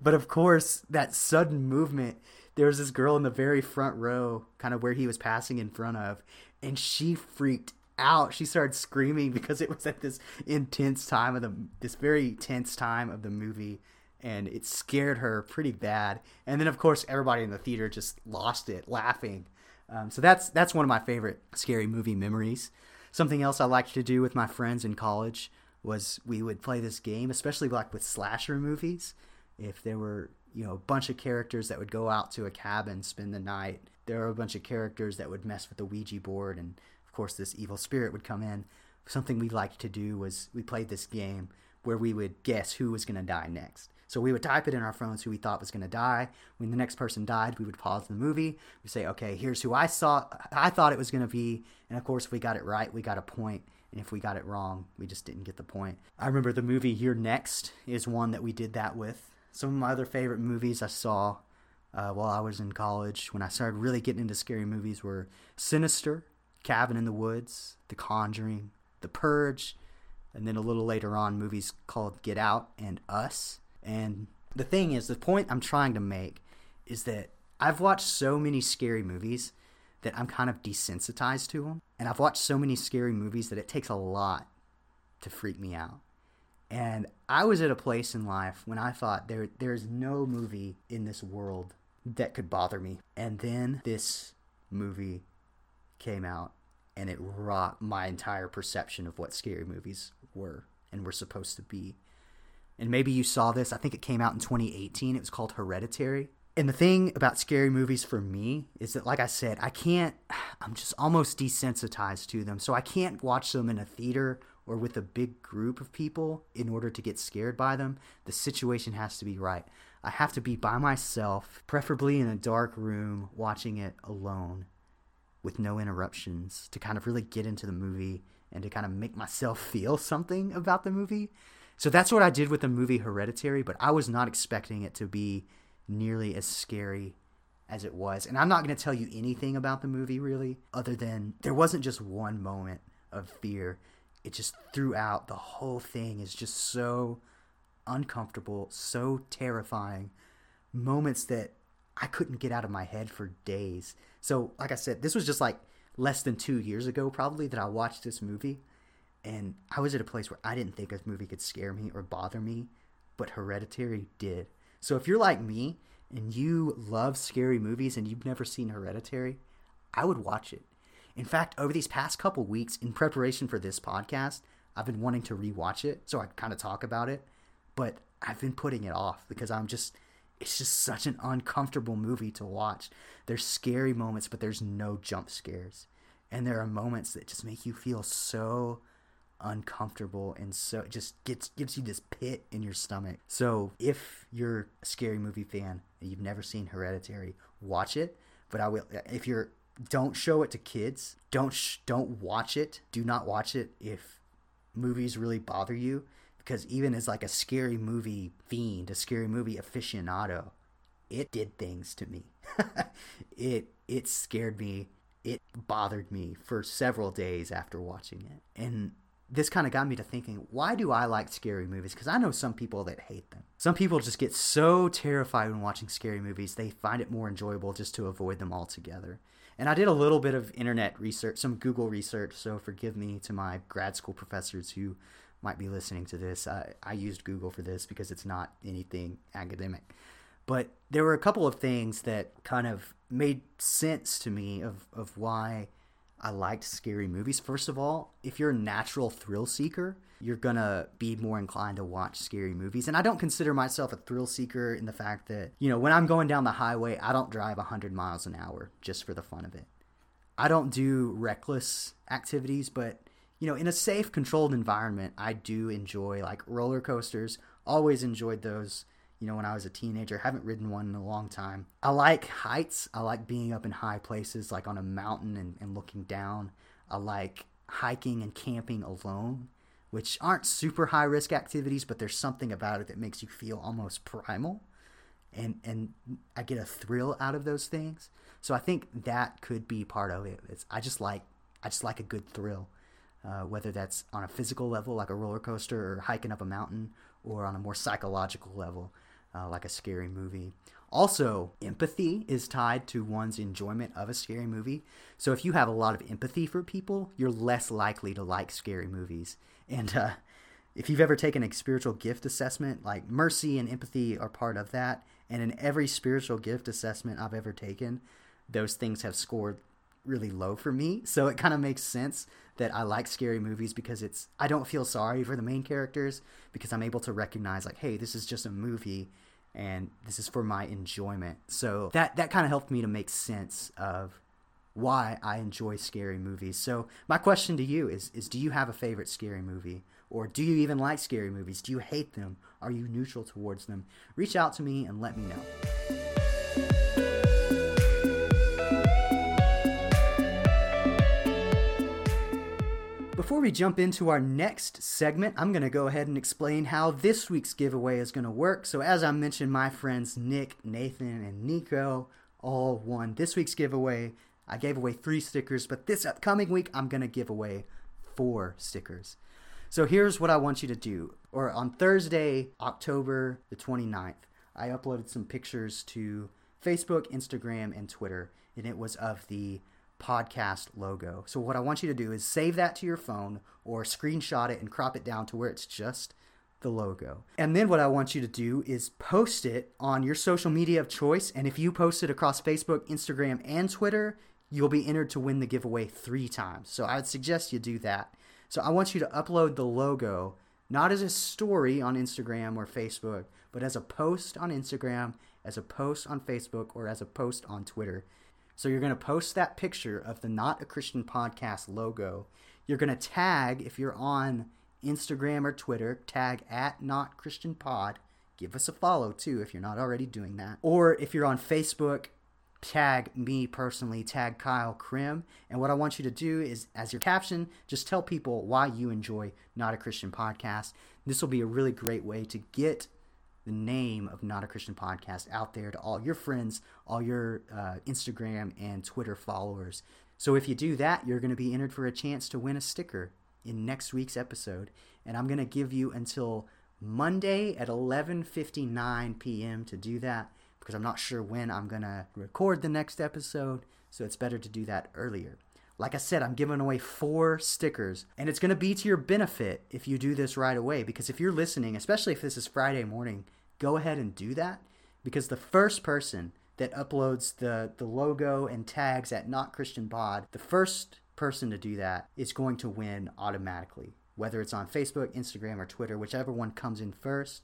but of course that sudden movement. There was this girl in the very front row, kind of where he was passing in front of, and she freaked out. She started screaming because it was at this intense time of the this very tense time of the movie and it scared her pretty bad. And then of course everybody in the theater just lost it laughing. Um, so that's that's one of my favorite scary movie memories. Something else I liked to do with my friends in college was we would play this game, especially like with slasher movies. If there were you know a bunch of characters that would go out to a cabin spend the night, there were a bunch of characters that would mess with the Ouija board, and of course this evil spirit would come in. Something we liked to do was we played this game where we would guess who was going to die next. So we would type it in our phones who we thought was going to die. When the next person died, we would pause the movie. We say, okay, here's who I saw. I thought it was going to be. And of course, if we got it right, we got a point. And if we got it wrong, we just didn't get the point. I remember the movie You're Next is one that we did that with. Some of my other favorite movies I saw uh, while I was in college, when I started really getting into scary movies, were Sinister, Cabin in the Woods, The Conjuring, The Purge, and then a little later on, movies called Get Out and Us. And the thing is, the point I'm trying to make is that I've watched so many scary movies that I'm kind of desensitized to them. And I've watched so many scary movies that it takes a lot to freak me out. And I was at a place in life when I thought there there's no movie in this world that could bother me. And then this movie came out and it rocked my entire perception of what scary movies were and were supposed to be and maybe you saw this. I think it came out in 2018. It was called Hereditary. And the thing about scary movies for me is that, like I said, I can't, I'm just almost desensitized to them. So I can't watch them in a theater or with a big group of people in order to get scared by them. The situation has to be right. I have to be by myself, preferably in a dark room, watching it alone with no interruptions to kind of really get into the movie and to kind of make myself feel something about the movie. So that's what I did with the movie Hereditary, but I was not expecting it to be nearly as scary as it was. And I'm not going to tell you anything about the movie really, other than there wasn't just one moment of fear. It just throughout the whole thing is just so uncomfortable, so terrifying. Moments that I couldn't get out of my head for days. So, like I said, this was just like less than two years ago, probably, that I watched this movie and I was at a place where I didn't think a movie could scare me or bother me but Hereditary did. So if you're like me and you love scary movies and you've never seen Hereditary, I would watch it. In fact, over these past couple weeks, in preparation for this podcast, I've been wanting to rewatch it so I kind of talk about it, but I've been putting it off because I'm just it's just such an uncomfortable movie to watch. There's scary moments, but there's no jump scares. And there are moments that just make you feel so uncomfortable and so it just gets gives you this pit in your stomach. So if you're a scary movie fan and you've never seen Hereditary, watch it. But I will if you're don't show it to kids. Don't sh- don't watch it. Do not watch it if movies really bother you because even as like a scary movie fiend, a scary movie aficionado, it did things to me. it it scared me. It bothered me for several days after watching it. And this kind of got me to thinking, why do I like scary movies? Because I know some people that hate them. Some people just get so terrified when watching scary movies, they find it more enjoyable just to avoid them altogether. And I did a little bit of internet research, some Google research, so forgive me to my grad school professors who might be listening to this. I, I used Google for this because it's not anything academic. But there were a couple of things that kind of made sense to me of, of why I liked scary movies. First of all, if you're a natural thrill seeker, you're gonna be more inclined to watch scary movies. And I don't consider myself a thrill seeker in the fact that, you know, when I'm going down the highway, I don't drive 100 miles an hour just for the fun of it. I don't do reckless activities, but, you know, in a safe, controlled environment, I do enjoy like roller coasters. Always enjoyed those you know, when I was a teenager. I Haven't ridden one in a long time. I like heights. I like being up in high places, like on a mountain and, and looking down. I like hiking and camping alone, which aren't super high risk activities, but there's something about it that makes you feel almost primal. And, and I get a thrill out of those things. So I think that could be part of it. It's, I just like I just like a good thrill, uh, whether that's on a physical level like a roller coaster or hiking up a mountain, or on a more psychological level uh, like a scary movie. Also, empathy is tied to one's enjoyment of a scary movie. So if you have a lot of empathy for people, you're less likely to like scary movies. And uh, if you've ever taken a spiritual gift assessment, like mercy and empathy are part of that. And in every spiritual gift assessment I've ever taken, those things have scored really low for me. So it kind of makes sense that I like scary movies because it's I don't feel sorry for the main characters because I'm able to recognize like, hey, this is just a movie and this is for my enjoyment. So that that kind of helped me to make sense of why I enjoy scary movies. So my question to you is is do you have a favorite scary movie or do you even like scary movies? Do you hate them? Are you neutral towards them? Reach out to me and let me know. Before we jump into our next segment, I'm going to go ahead and explain how this week's giveaway is going to work. So, as I mentioned, my friends Nick, Nathan, and Nico all won this week's giveaway. I gave away three stickers, but this upcoming week, I'm going to give away four stickers. So, here's what I want you to do. Or on Thursday, October the 29th, I uploaded some pictures to Facebook, Instagram, and Twitter, and it was of the podcast logo. So what I want you to do is save that to your phone or screenshot it and crop it down to where it's just the logo. And then what I want you to do is post it on your social media of choice. And if you post it across Facebook, Instagram, and Twitter, you'll be entered to win the giveaway three times. So I would suggest you do that. So I want you to upload the logo not as a story on Instagram or Facebook, but as a post on Instagram, as a post on Facebook, or as a post on Twitter. So you're going to post that picture of the Not a Christian Podcast logo. You're going to tag, if you're on Instagram or Twitter, tag at Not Christian Pod. Give us a follow too if you're not already doing that. Or if you're on Facebook, tag me personally, tag Kyle Krim. And what I want you to do is, as your caption, just tell people why you enjoy Not a Christian Podcast. This will be a really great way to get the name of Not a Christian Podcast out there to all your friends, all your uh, Instagram and Twitter followers. So if you do that, you're going to be entered for a chance to win a sticker in next week's episode. And I'm going to give you until Monday at 11:59 p.m. to do that because I'm not sure when I'm going to record the next episode, so it's better to do that earlier. Like I said, I'm giving away four stickers, and it's going to be to your benefit if you do this right away. Because if you're listening, especially if this is Friday morning, go ahead and do that. Because the first person that uploads the, the logo and tags at Not Christian Pod, the first person to do that is going to win automatically, whether it's on Facebook, Instagram, or Twitter, whichever one comes in first.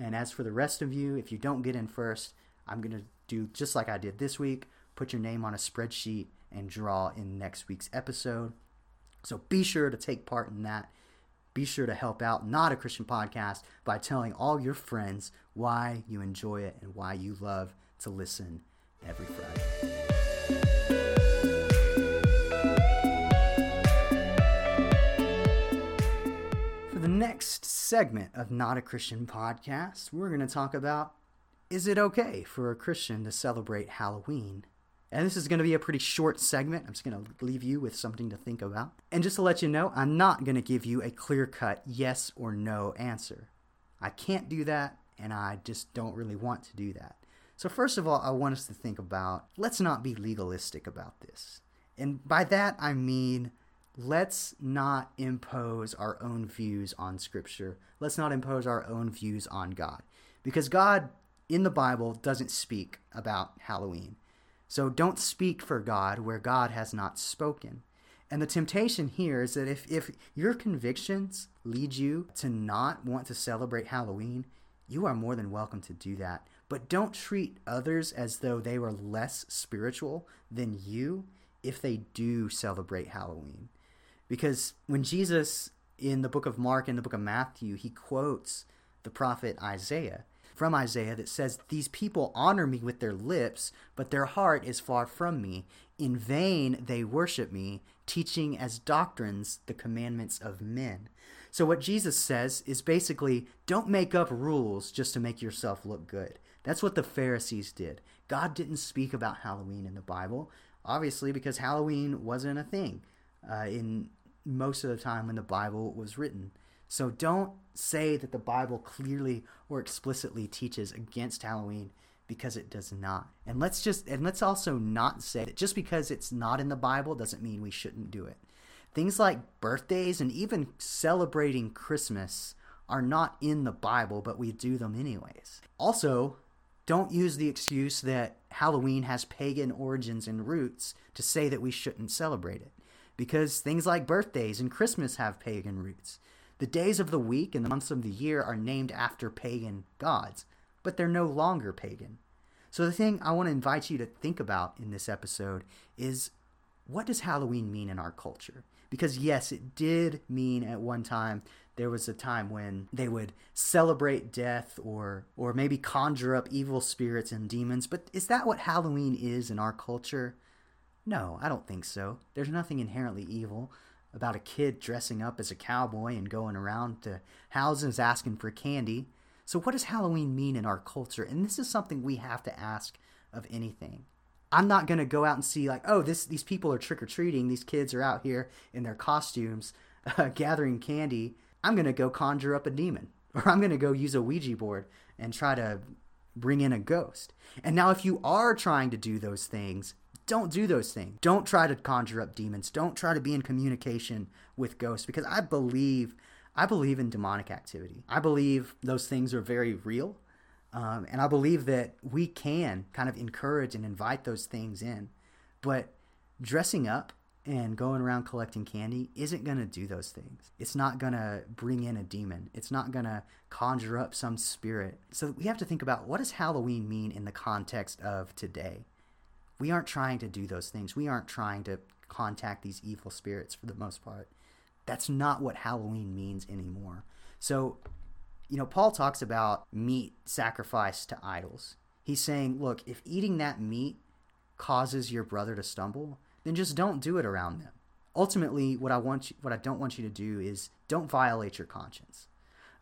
And as for the rest of you, if you don't get in first, I'm going to do just like I did this week put your name on a spreadsheet and draw in next week's episode. So be sure to take part in that. Be sure to help out Not a Christian Podcast by telling all your friends why you enjoy it and why you love to listen every Friday. For the next segment of Not a Christian Podcast, we're going to talk about is it okay for a Christian to celebrate Halloween? And this is going to be a pretty short segment. I'm just going to leave you with something to think about. And just to let you know, I'm not going to give you a clear cut yes or no answer. I can't do that, and I just don't really want to do that. So, first of all, I want us to think about let's not be legalistic about this. And by that, I mean let's not impose our own views on Scripture. Let's not impose our own views on God. Because God in the Bible doesn't speak about Halloween. So don't speak for God where God has not spoken. And the temptation here is that if, if your convictions lead you to not want to celebrate Halloween, you are more than welcome to do that. But don't treat others as though they were less spiritual than you if they do celebrate Halloween. Because when Jesus, in the book of Mark and the book of Matthew, he quotes the prophet Isaiah, from Isaiah that says, These people honor me with their lips, but their heart is far from me. In vain they worship me, teaching as doctrines the commandments of men. So, what Jesus says is basically don't make up rules just to make yourself look good. That's what the Pharisees did. God didn't speak about Halloween in the Bible, obviously, because Halloween wasn't a thing uh, in most of the time when the Bible was written. So don't say that the Bible clearly or explicitly teaches against Halloween because it does not. And let's just and let's also not say that just because it's not in the Bible doesn't mean we shouldn't do it. Things like birthdays and even celebrating Christmas are not in the Bible, but we do them anyways. Also, don't use the excuse that Halloween has pagan origins and roots to say that we shouldn't celebrate it. Because things like birthdays and Christmas have pagan roots. The days of the week and the months of the year are named after pagan gods, but they're no longer pagan. So, the thing I want to invite you to think about in this episode is what does Halloween mean in our culture? Because, yes, it did mean at one time there was a time when they would celebrate death or or maybe conjure up evil spirits and demons but is that what halloween is in our culture no i don't think so there's nothing inherently evil about a kid dressing up as a cowboy and going around to houses asking for candy. So, what does Halloween mean in our culture? And this is something we have to ask of anything. I'm not going to go out and see like, oh, this these people are trick or treating. These kids are out here in their costumes, uh, gathering candy. I'm going to go conjure up a demon, or I'm going to go use a Ouija board and try to bring in a ghost. And now, if you are trying to do those things, don't do those things. Don't try to conjure up demons. Don't try to be in communication with ghosts because I believe I believe in demonic activity. I believe those things are very real. Um, and I believe that we can kind of encourage and invite those things in. But dressing up and going around collecting candy isn't going to do those things. It's not going to bring in a demon. It's not going to conjure up some spirit. So we have to think about what does Halloween mean in the context of today? We aren't trying to do those things. We aren't trying to contact these evil spirits for the most part. That's not what Halloween means anymore. So, you know, Paul talks about meat sacrificed to idols. He's saying, look, if eating that meat causes your brother to stumble, then just don't do it around them. Ultimately, what I want you, what I don't want you to do is don't violate your conscience.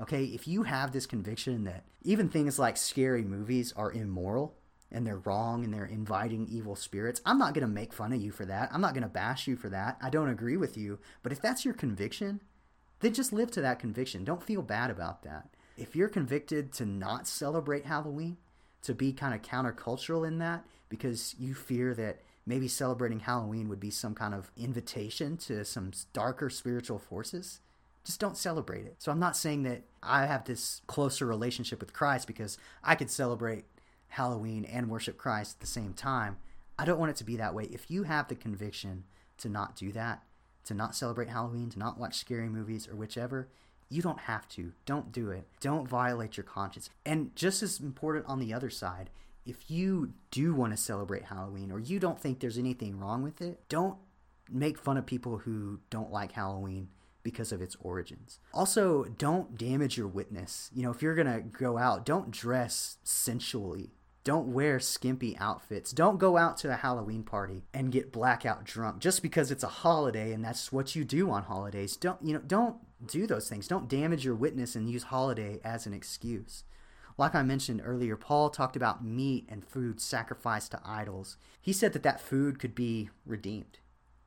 Okay, if you have this conviction that even things like scary movies are immoral, and they're wrong and they're inviting evil spirits. I'm not going to make fun of you for that. I'm not going to bash you for that. I don't agree with you. But if that's your conviction, then just live to that conviction. Don't feel bad about that. If you're convicted to not celebrate Halloween, to be kind of countercultural in that because you fear that maybe celebrating Halloween would be some kind of invitation to some darker spiritual forces, just don't celebrate it. So I'm not saying that I have this closer relationship with Christ because I could celebrate Halloween and worship Christ at the same time. I don't want it to be that way. If you have the conviction to not do that, to not celebrate Halloween, to not watch scary movies or whichever, you don't have to. Don't do it. Don't violate your conscience. And just as important on the other side, if you do want to celebrate Halloween or you don't think there's anything wrong with it, don't make fun of people who don't like Halloween because of its origins. Also, don't damage your witness. You know, if you're going to go out, don't dress sensually don't wear skimpy outfits. Don't go out to a Halloween party and get blackout drunk just because it's a holiday and that's what you do on holidays. Don't, you know, don't do those things. Don't damage your witness and use holiday as an excuse. Like I mentioned earlier, Paul talked about meat and food sacrificed to idols. He said that that food could be redeemed.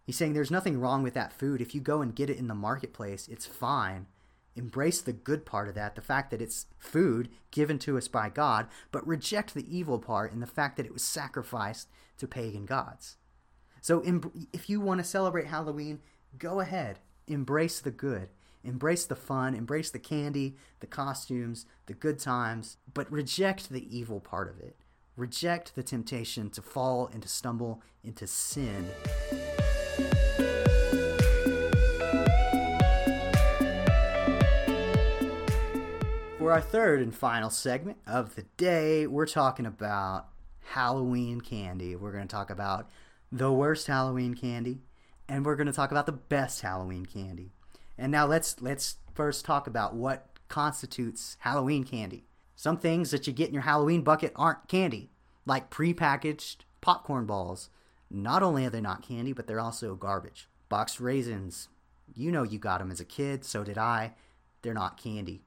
He's saying there's nothing wrong with that food. If you go and get it in the marketplace, it's fine embrace the good part of that, the fact that it's food given to us by God, but reject the evil part in the fact that it was sacrificed to pagan gods. So if you want to celebrate Halloween, go ahead. Embrace the good. Embrace the fun, embrace the candy, the costumes, the good times, but reject the evil part of it. Reject the temptation to fall and to stumble into sin. For our third and final segment of the day, we're talking about Halloween candy. We're going to talk about the worst Halloween candy, and we're going to talk about the best Halloween candy. And now let's let's first talk about what constitutes Halloween candy. Some things that you get in your Halloween bucket aren't candy, like prepackaged popcorn balls. Not only are they not candy, but they're also garbage. Boxed raisins. You know you got them as a kid, so did I. They're not candy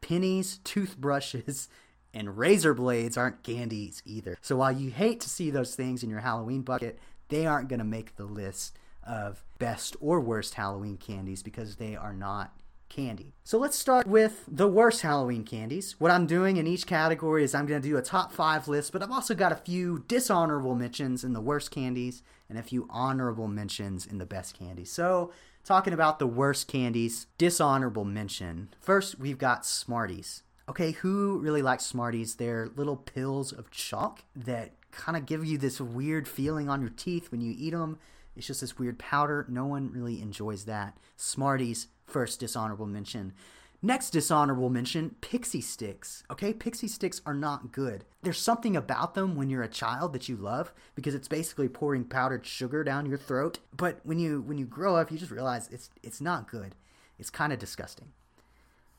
pennies, toothbrushes, and razor blades aren't candies either. So while you hate to see those things in your Halloween bucket, they aren't going to make the list of best or worst Halloween candies because they are not candy. So let's start with the worst Halloween candies. What I'm doing in each category is I'm going to do a top five list, but I've also got a few dishonorable mentions in the worst candies and a few honorable mentions in the best candies. So talking about the worst candies, dishonorable mention. First, we've got Smarties. Okay, who really likes Smarties? They're little pills of chalk that kind of give you this weird feeling on your teeth when you eat them. It's just this weird powder. No one really enjoys that. Smarties, first dishonorable mention. Next dishonorable mention Pixy Stix. Okay, Pixy Stix are not good. There's something about them when you're a child that you love because it's basically pouring powdered sugar down your throat. But when you when you grow up, you just realize it's it's not good. It's kind of disgusting.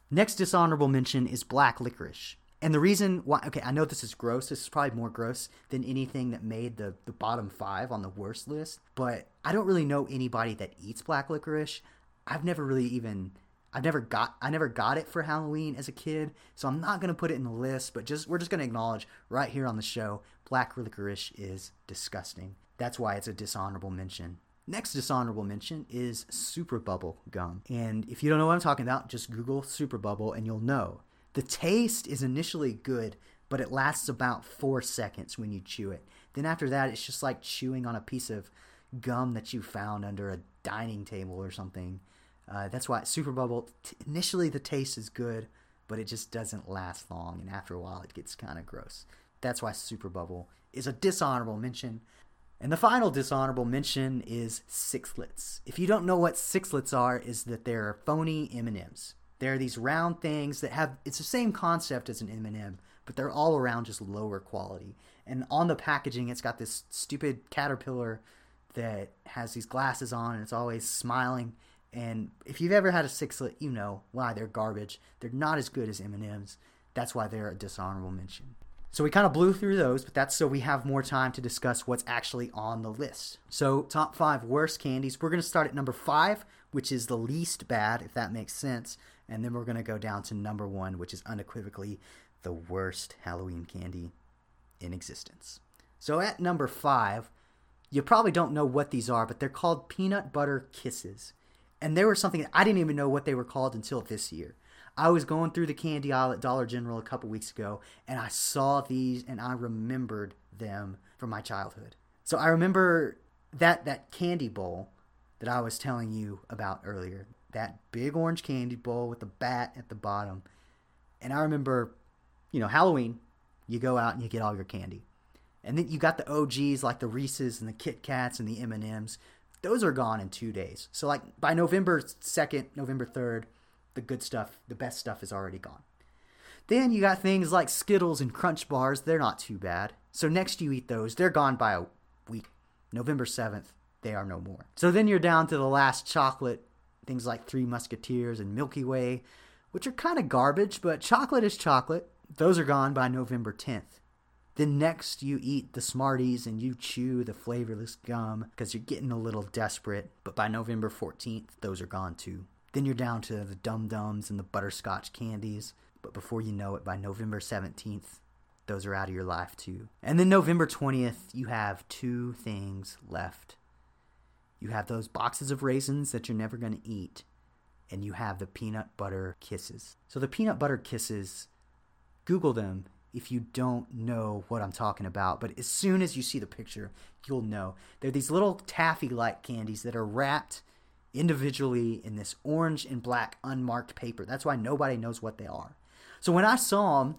Next dishonorable mention is black licorice. And the reason why, okay, I know this is gross. This is probably more gross than anything that made the, the bottom five on the worst list. But I don't really know anybody that eats black licorice. I've never really even I never got I never got it for Halloween as a kid, so I'm not gonna put it in the list. But just we're just gonna acknowledge right here on the show, black licorice is disgusting. That's why it's a dishonorable mention. Next dishonorable mention is Super Bubble gum, and if you don't know what I'm talking about, just Google Super Bubble and you'll know. The taste is initially good, but it lasts about four seconds when you chew it. Then after that, it's just like chewing on a piece of gum that you found under a dining table or something. Uh, that's why Super Bubble, t- initially the taste is good, but it just doesn't last long, and after a while it gets kind of gross. That's why Super Bubble is a dishonorable mention. And the final dishonorable mention is sixlets. If you don't know what sixlets are, is that they're phony M&Ms. They're these round things that have it's the same concept as an M&M, but they're all around just lower quality. And on the packaging, it's got this stupid caterpillar that has these glasses on, and it's always smiling and if you've ever had a sixlet, you know why they're garbage. They're not as good as M&Ms. That's why they're a dishonorable mention. So we kind of blew through those, but that's so we have more time to discuss what's actually on the list. So top five worst candies. We're going to start at number five, which is the least bad, if that makes sense. And then we're going to go down to number one, which is unequivocally the worst Halloween candy in existence. So at number five, you probably don't know what these are, but they're called peanut butter kisses and there were something I didn't even know what they were called until this year. I was going through the candy aisle at Dollar General a couple weeks ago, and I saw these, and I remembered them from my childhood. So I remember that that candy bowl that I was telling you about earlier. That big orange candy bowl with the bat at the bottom. And I remember, you know, Halloween, you go out and you get all your candy. And then you got the OGs like the Reese's and the Kit Kats and the M&Ms. Those are gone in 2 days. So like by November 2nd, November 3rd, the good stuff, the best stuff is already gone. Then you got things like Skittles and Crunch bars. They're not too bad. So next you eat those, they're gone by a week. November 7th, they are no more. So then you're down to the last chocolate, things like Three Musketeers and Milky Way, which are kind of garbage, but chocolate is chocolate. Those are gone by November 10th. Then next you eat the Smarties and you chew the flavorless gum because you're getting a little desperate, but by November 14th, those are gone too. Then you're down to the Dum Dums and the butterscotch candies, but before you know it, by November 17th, those are out of your life too. And then November 20th, you have two things left. You have those boxes of raisins that you're never going to eat, and you have the peanut butter kisses. So the peanut butter kisses, Google them if you don't know what I'm talking about, but as soon as you see the picture, you'll know. They're these little taffy like candies that are wrapped individually in this orange and black unmarked paper. That's why nobody knows what they are. So when I saw them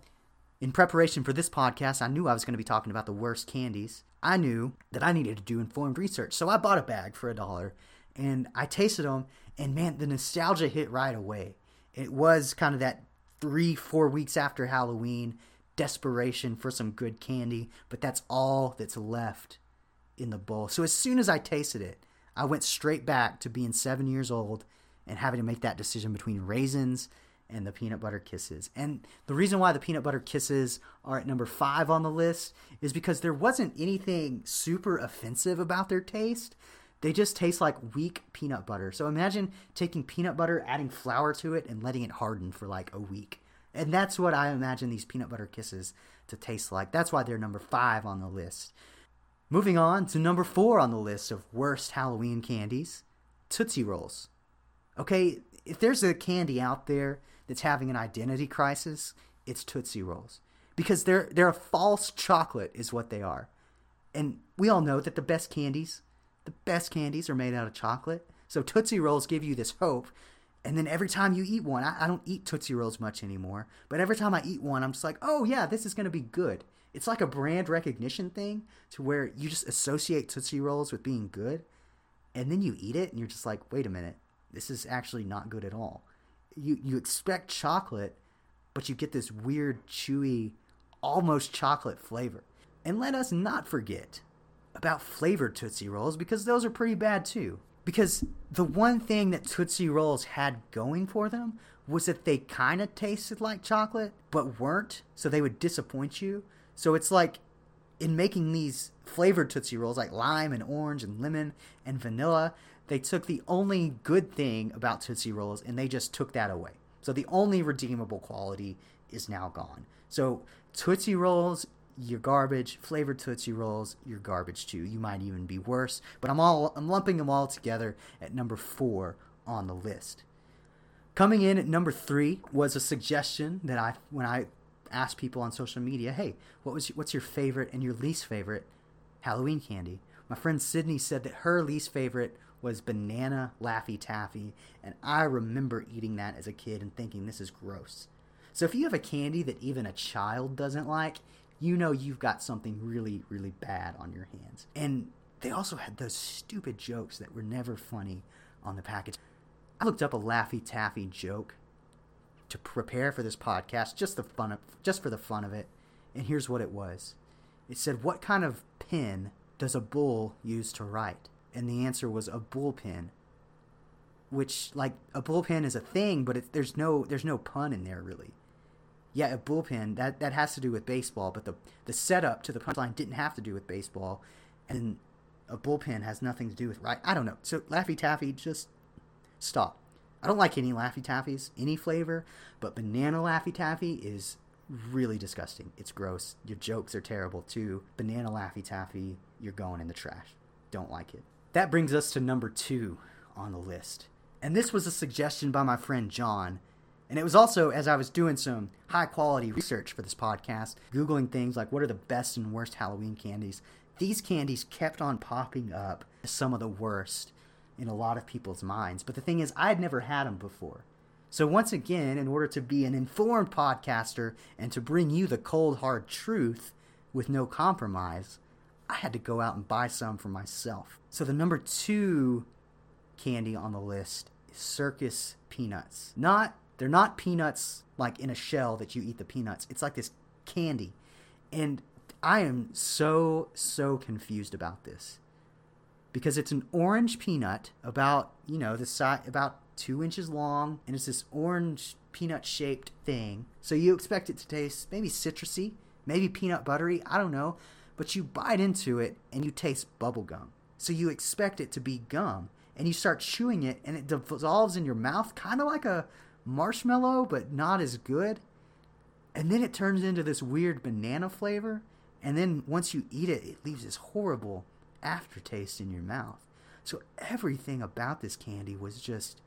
in preparation for this podcast, I knew I was going to be talking about the worst candies. I knew that I needed to do informed research. So I bought a bag for a dollar and I tasted them, and man, the nostalgia hit right away. It was kind of that three, four weeks after Halloween desperation for some good candy, but that's all that's left in the bowl. So as soon as I tasted it, I went straight back to being seven years old and having to make that decision between raisins and the peanut butter kisses. And the reason why the peanut butter kisses are at number five on the list is because there wasn't anything super offensive about their taste. They just taste like weak peanut butter. So imagine taking peanut butter, adding flour to it, and letting it harden for like a week. And that's what I imagine these peanut butter kisses to taste like. That's why they're number five on the list. Moving on to number four on the list of worst Halloween candies Tootsie Rolls. Okay, if there's a candy out there that's having an identity crisis, it's Tootsie Rolls. Because they're they're a false chocolate is what they are. And we all know that the best candies, the best candies are made out of chocolate. So Tootsie Rolls give you this hope. And then every time you eat one, I, I don't eat Tootsie Rolls much anymore, but every time I eat one, I'm just like, oh yeah, this is gonna be good. It's like a brand recognition thing to where you just associate Tootsie Rolls with being good, and then you eat it and you're just like, wait a minute, this is actually not good at all you you expect chocolate, but you get this weird chewy, almost chocolate flavor. And let us not forget about flavored Tootsie Rolls because those are pretty bad too. Because the one thing that Tootsie Rolls had going for them was that they kind of tasted like chocolate, but weren't, so they would disappoint you. So it's like in making these flavored Tootsie Rolls, like lime and orange and lemon and vanilla, they took the only good thing about Tootsie Rolls and they just took that away. So the only redeemable quality is now gone. So Tootsie Rolls, you're garbage. Flavored Tootsie Rolls, you're garbage too. You might even be worse. But I'm all I'm lumping them all together at number four on the list. Coming in at number three was a suggestion that I when I asked people on social media, hey, what was what's your favorite and your least favorite Halloween candy? My friend Sydney said that her least favorite was banana Laffy Taffy, and I remember eating that as a kid and thinking this is gross. So if you have a candy that even a child doesn't like, you know you've got something really, really bad on your hands. And they also had those stupid jokes that were never funny on the package. I looked up a Laffy Taffy joke to prepare for this podcast, just the fun of, just for the fun of it. And here's what it was. It said, "What kind of pen does a bull use to write?" and the answer was a bullpen which like a bullpen is a thing but it, there's no there's no pun in there really yeah a bullpen that that has to do with baseball but the the setup to the punchline didn't have to do with baseball and a bullpen has nothing to do with right i don't know. So laffy taffy just stop. I don't like any laffy taffies any flavor but banana laffy taffy is really disgusting. It's gross. Your jokes are terrible too. Banana laffy taffy you're going in the trash. Don't like it. That brings us to number two on the list. And this was a suggestion by my friend John. And it was also as I was doing some high quality research for this podcast, Googling things like what are the best and worst Halloween candies. these candies kept on popping up as some of the worst in a lot of people's minds. But the thing is, I'd never had them before. So, once again, in order to be an informed podcaster and to bring you the cold, hard truth with no compromise, I had to go out and buy some for myself. So, the number two candy on the list is Circus Peanuts. Not, they're not peanuts like in a shell that you eat the peanuts. It's like this candy. And I am so, so confused about this because it's an orange peanut about, you know, the size, about two inches long, and it's this orange peanut shaped thing. So you expect it to taste maybe citrusy, maybe peanut buttery, I don't know, but you bite into it and you taste bubble gum. So you expect it to be gum, and you start chewing it, and it dissolves in your mouth, kind of like a marshmallow, but not as good. And then it turns into this weird banana flavor, and then once you eat it, it leaves this horrible aftertaste in your mouth. So everything about this candy was just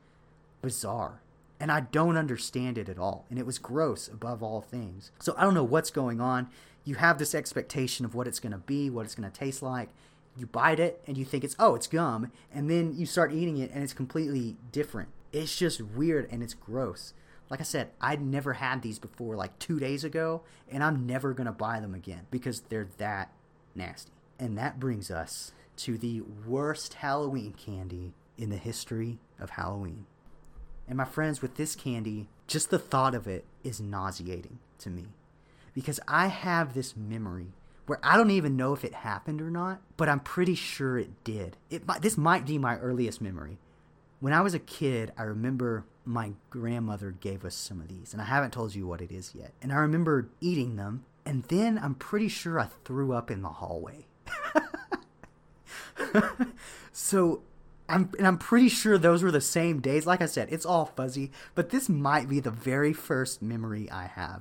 bizarre. And I don't understand it at all. And it was gross above all things. So I don't know what's going on. You have this expectation of what it's going to be, what it's going to taste like. You bite it and you think it's, oh, it's gum. And then you start eating it and it's completely different. It's just weird and it's gross. Like I said, I'd never had these before like two days ago, and I'm never to buy them again because they're that nasty. And that brings us to the worst Halloween candy in the history of Halloween. And my friends, with this candy, just the thought of it is nauseating to me. Because I have this memory where I don't even know if it happened or not, but I'm pretty sure it did. It this might be my earliest memory. When I was a kid, I remember my grandmother gave us some of these, and I haven't told you what it is yet. And I remember eating them, and then I'm pretty sure I threw up in the hallway. so I'm and I'm pretty sure those were the same days. Like I said, it's all fuzzy, but this might be the very first memory I have.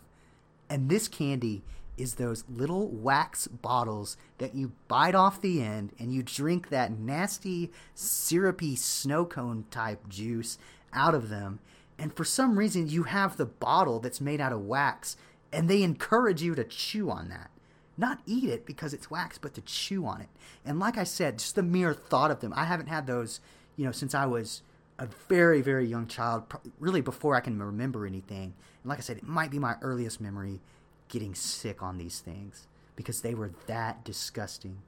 And this candy is those little wax bottles that you bite off the end and you drink that nasty syrupy snow cone type juice out of them. And for some reason you have the bottle that's made out of wax and they encourage you to chew on that not eat it because it's wax, but to chew on it. And like I said, just the mere thought of them, I haven't had those, you know, since I was a very, very young child, really before I can remember anything. And like I said, it might be my earliest memory getting sick on these things because they were that disgusting.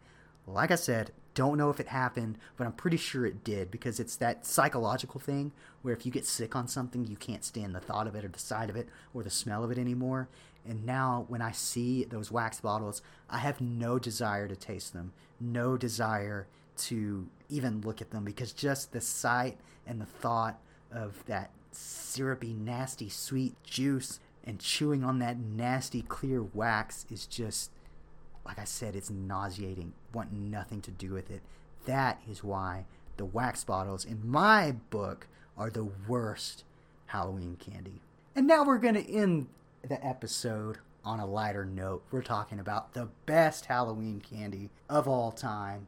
Like I said, don't know if it happened, but I'm pretty sure it did because it's that psychological thing where if you get sick on something, you can't stand the thought of it or the sight of it or the smell of it anymore. And now when I see those wax bottles, I have no desire to taste them, no desire to even look at them because just the sight and the thought of that syrupy, nasty, sweet juice and chewing on that nasty, clear wax is just like I said, it's nauseating. Want nothing to do with it. That is why the wax bottles, in my book, are the worst Halloween candy. And now we're going to end the episode on a lighter note. We're talking about the best Halloween candy of all time.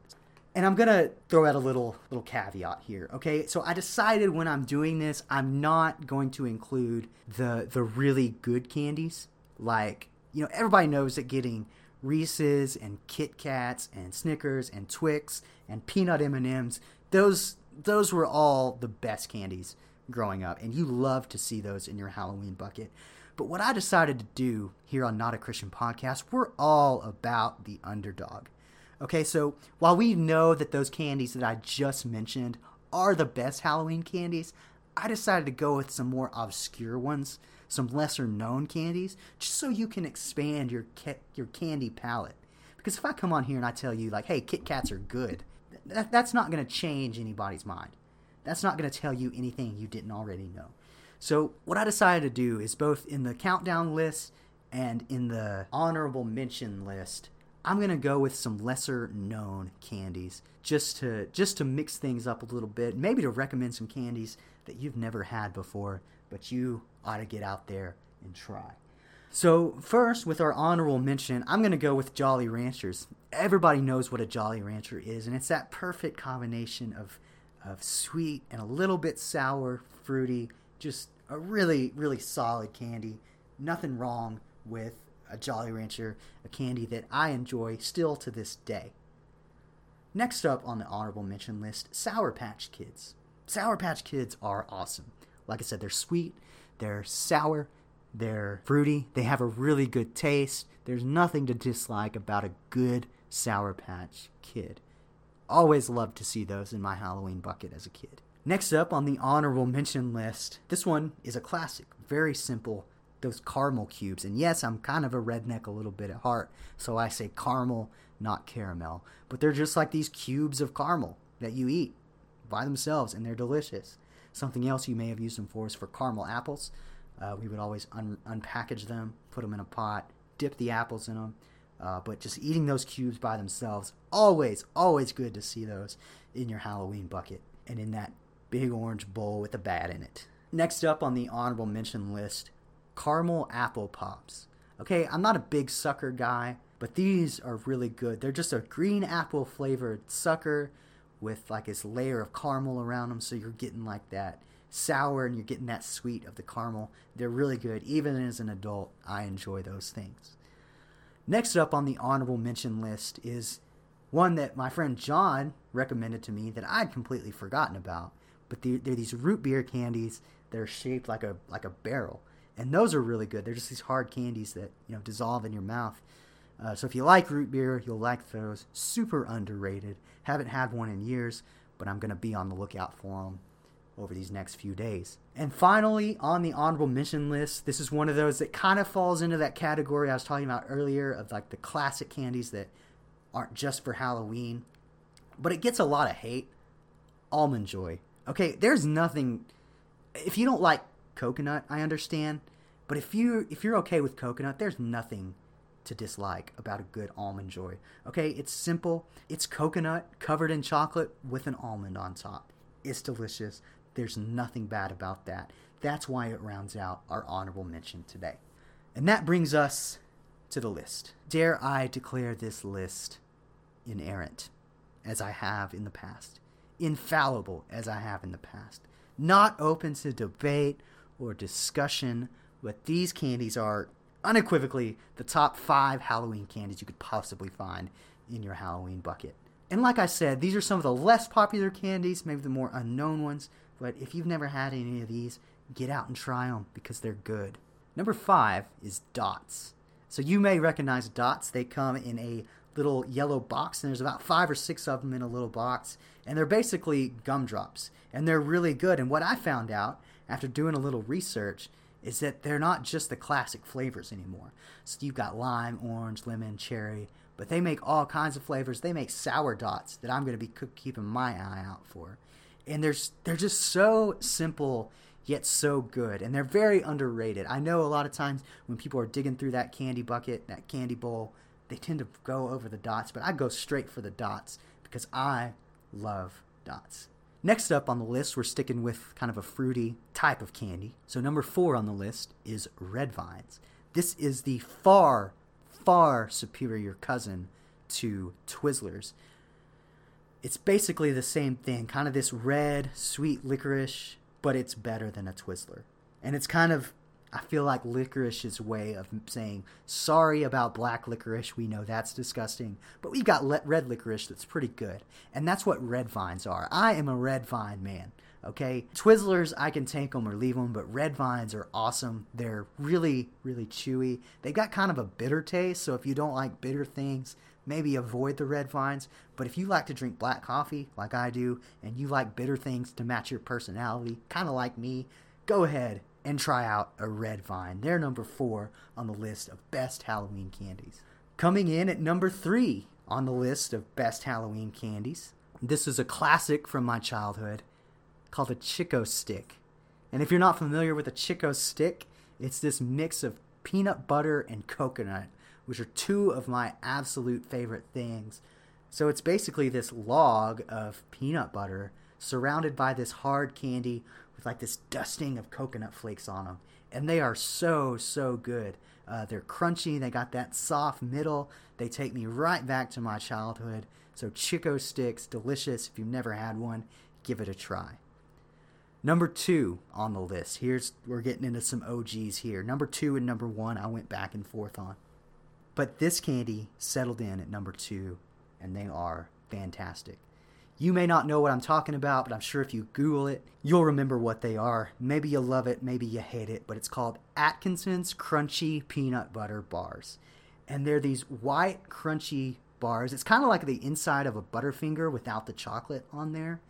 And I'm gonna throw out a little little caveat here, okay? So I decided when I'm doing this, I'm not going to include the the really good candies. Like, you know, everybody knows that getting Reese's and Kit Kats and Snickers and Twix and peanut M&Ms. Those those were all the best candies growing up and you love to see those in your Halloween bucket. But what I decided to do here on Not a Christian Podcast, we're all about the underdog. Okay, so while we know that those candies that I just mentioned are the best Halloween candies, I decided to go with some more obscure ones some lesser known candies, just so you can expand your ca- your candy palette. Because if I come on here and I tell you like, hey, Kit Kats are good, that, that's not going to change anybody's mind. That's not going to tell you anything you didn't already know. So what I decided to do is both in the countdown list and in the honorable mention list, I'm gonna go with some lesser known candies just to just to mix things up a little bit, maybe to recommend some candies that you've never had before, but you ought to get out there and try. So, first, with our honorable mention, I'm to go with Jolly Ranchers. Everybody knows what a Jolly Rancher is, and it's that perfect combination of, of sweet and a little bit sour, fruity, just a really, really solid candy. Nothing wrong with a Jolly Rancher, a candy that I enjoy still to this day. Next up on the honorable mention list, Sour Patch Kids. Sour Patch Kids are awesome. Like I said, they're sweet, they're sour, they're fruity, they have a really good taste. There's nothing to dislike about a good Sour Patch Kid. Always loved to see those in my Halloween bucket as a kid. Next up on the honorable mention list, this one is a classic. Very simple, those caramel cubes. And yes, I'm kind of a redneck a little bit at heart, so I say caramel, not caramel. But they're just like these cubes of caramel that you eat by themselves, and they're delicious. Something else you may have used them for is for caramel apples. Uh, we would always un- unpackage them, put them in a pot, dip the apples in them. Uh, but just eating those cubes by themselves, always, always good to see those in your Halloween bucket and in that big orange bowl with a bat in it. Next up on the honorable mention list, caramel apple pops. Okay, I'm not a big sucker guy, but these are really good. They're just a green apple flavored sucker with like this layer of caramel around them, so you're getting like that sour and you're getting that sweet of the caramel. They're really good. Even as an adult, I enjoy those things. Next up on the honorable mention list is one that my friend John recommended to me that I'd completely forgotten about but they're, they're these root beer candies that are shaped like a like a barrel, and those are really good. They're just these hard candies that you know dissolve in your mouth. Uh, so if you like root beer, you'll like those. Super underrated. Haven't had one in years, but I'm gonna be on the lookout for them over these next few days. And finally, on the honorable mention list, this is one of those that kind of falls into that category I was talking about earlier of like the classic candies that aren't just for Halloween, but it gets a lot of hate. Almond Joy. Okay, there's nothing. If you don't like coconut, I understand, but if you if you're okay with coconut, there's nothing to dislike about a good almond joy. Okay, it's simple. It's coconut covered in chocolate with an almond on top. It's delicious. There's nothing bad about that. That's why it rounds out our honorable mention today. And that brings us to the list. Dare I declare this list inerrant, as I have in the past infallible as I have in the past. Not open to debate or discussion, but these candies are unequivocally the top five Halloween candies you could possibly find in your Halloween bucket. And like I said, these are some of the less popular candies, maybe the more unknown ones, but if you've never had any of these, get out and try them because they're good. Number five is dots. So you may recognize dots. They come in a little yellow box, and there's about five or six of them in a little box, and they're basically gumdrops, and they're really good. And what I found out after doing a little research is that they're not just the classic flavors anymore. So you've got lime, orange, lemon, cherry, but they make all kinds of flavors. They make sour dots that I'm going to be keeping my eye out for, and they're they're just so simple yet so good and they're very underrated. I know a lot of times when people are digging through that candy bucket, that candy bowl, they tend to go over the dots, but I go straight for the dots because I love dots. Next up on the list, we're sticking with kind of a fruity type of candy. So, number four on the list is red vines. This is the far, far superior cousin to Twizzlers. It's basically the same thing, kind of this red, sweet licorice, but it's better than a Twizzler. And it's kind of I feel like licorice's way of saying sorry about black licorice. We know that's disgusting, but we've got le- red licorice that's pretty good, and that's what red vines are. I am a red vine man. Okay, Twizzlers I can take them or leave them, but red vines are awesome. They're really, really chewy. They've got kind of a bitter taste, so if you don't like bitter things, maybe avoid the red vines. But if you like to drink black coffee like I do, and you like bitter things to match your personality, kind of like me, go ahead and try out a red vine. They're number four on the list of best Halloween candies. Coming in at number three on the list of best Halloween candies, this is a classic from my childhood called a Chick-O Stick. And if you're not familiar with a Chick-O Stick, it's this mix of peanut butter and coconut, which are two of my absolute favorite things. So it's basically this log of peanut butter surrounded by this hard candy with like this dusting of coconut flakes on them. And they are so, so good. Uh, they're crunchy, they got that soft middle. They take me right back to my childhood. So, Chick-O Sticks, delicious. If you've never had one, give it a try. Number two on the list. Here's we're getting into some OGs here. Number two and number one, I went back and forth on. But this candy settled in at number two, and they are fantastic. You may not know what I'm talking about, but I'm sure if you Google it, you'll remember what they are. Maybe you love it, maybe you hate it, but it's called Atkinson's Crunchy Peanut Butter Bars. And they're these white, crunchy bars. It's kind of like the inside of a Butterfinger without the chocolate on there.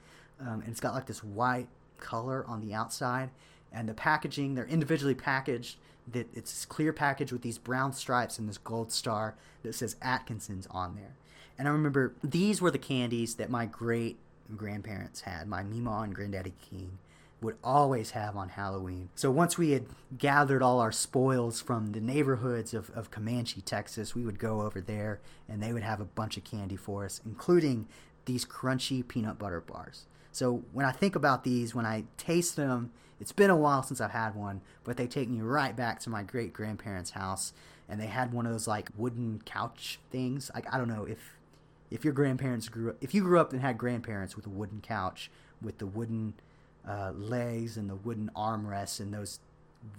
Um, and it's got like this white color on the outside. And the packaging, they're individually packaged. That it's this clear package with these brown stripes and this gold star that says Atkinson's on there. And I remember these were the candies that my great grandparents had, my Mima and Granddaddy King would always have on Halloween. So once we had gathered all our spoils from the neighborhoods of, of Comanche, Texas, we would go over there and they would have a bunch of candy for us, including these crunchy peanut butter bars. So when I think about these, when I taste them, it's been a while since I've had one, but they take me right back to my great grandparents' house and they had one of those like wooden couch things. Like I don't know if if your grandparents grew up, if you grew up and had grandparents with a wooden couch with the wooden uh, legs and the wooden armrests and those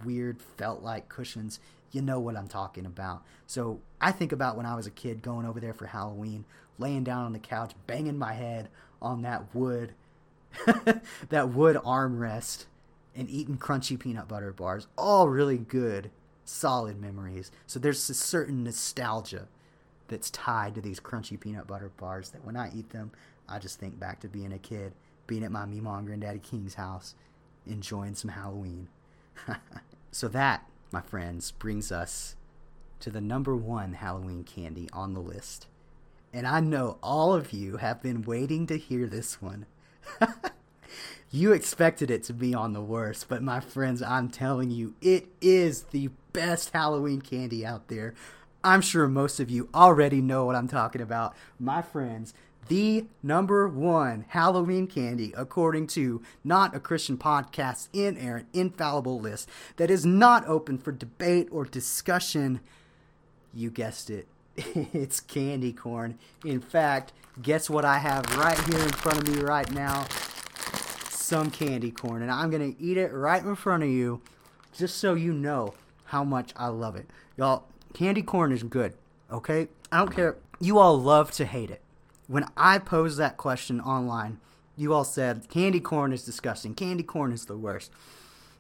weird felt like cushions, you know what I'm talking about. So I think about when I was a kid going over there for Halloween, laying down on the couch, banging my head on that wood, that wood armrest, and eating crunchy peanut butter bars. All really good, solid memories. So there's a certain nostalgia that's tied to these crunchy peanut butter bars that when I eat them, I just think back to being a kid, being at my Mima and Granddaddy King's house, enjoying some Halloween. so that, my friends, brings us to the number one Halloween candy on the list. And I know all of you have been waiting to hear this one. you expected it to be on the worst, but my friends, I'm telling you, it is the best Halloween candy out there. I'm sure most of you already know what I'm talking about. My friends, the number one Halloween candy, according to not a Christian podcast's inerrant, infallible list that is not open for debate or discussion. You guessed it. it's candy corn. In fact, guess what I have right here in front of me right now? Some candy corn. And I'm going to eat it right in front of you just so you know how much I love it. Y'all, candy corn is good, okay? I don't care. You all love to hate it. When I posed that question online, you all said candy corn is disgusting. Candy corn is the worst.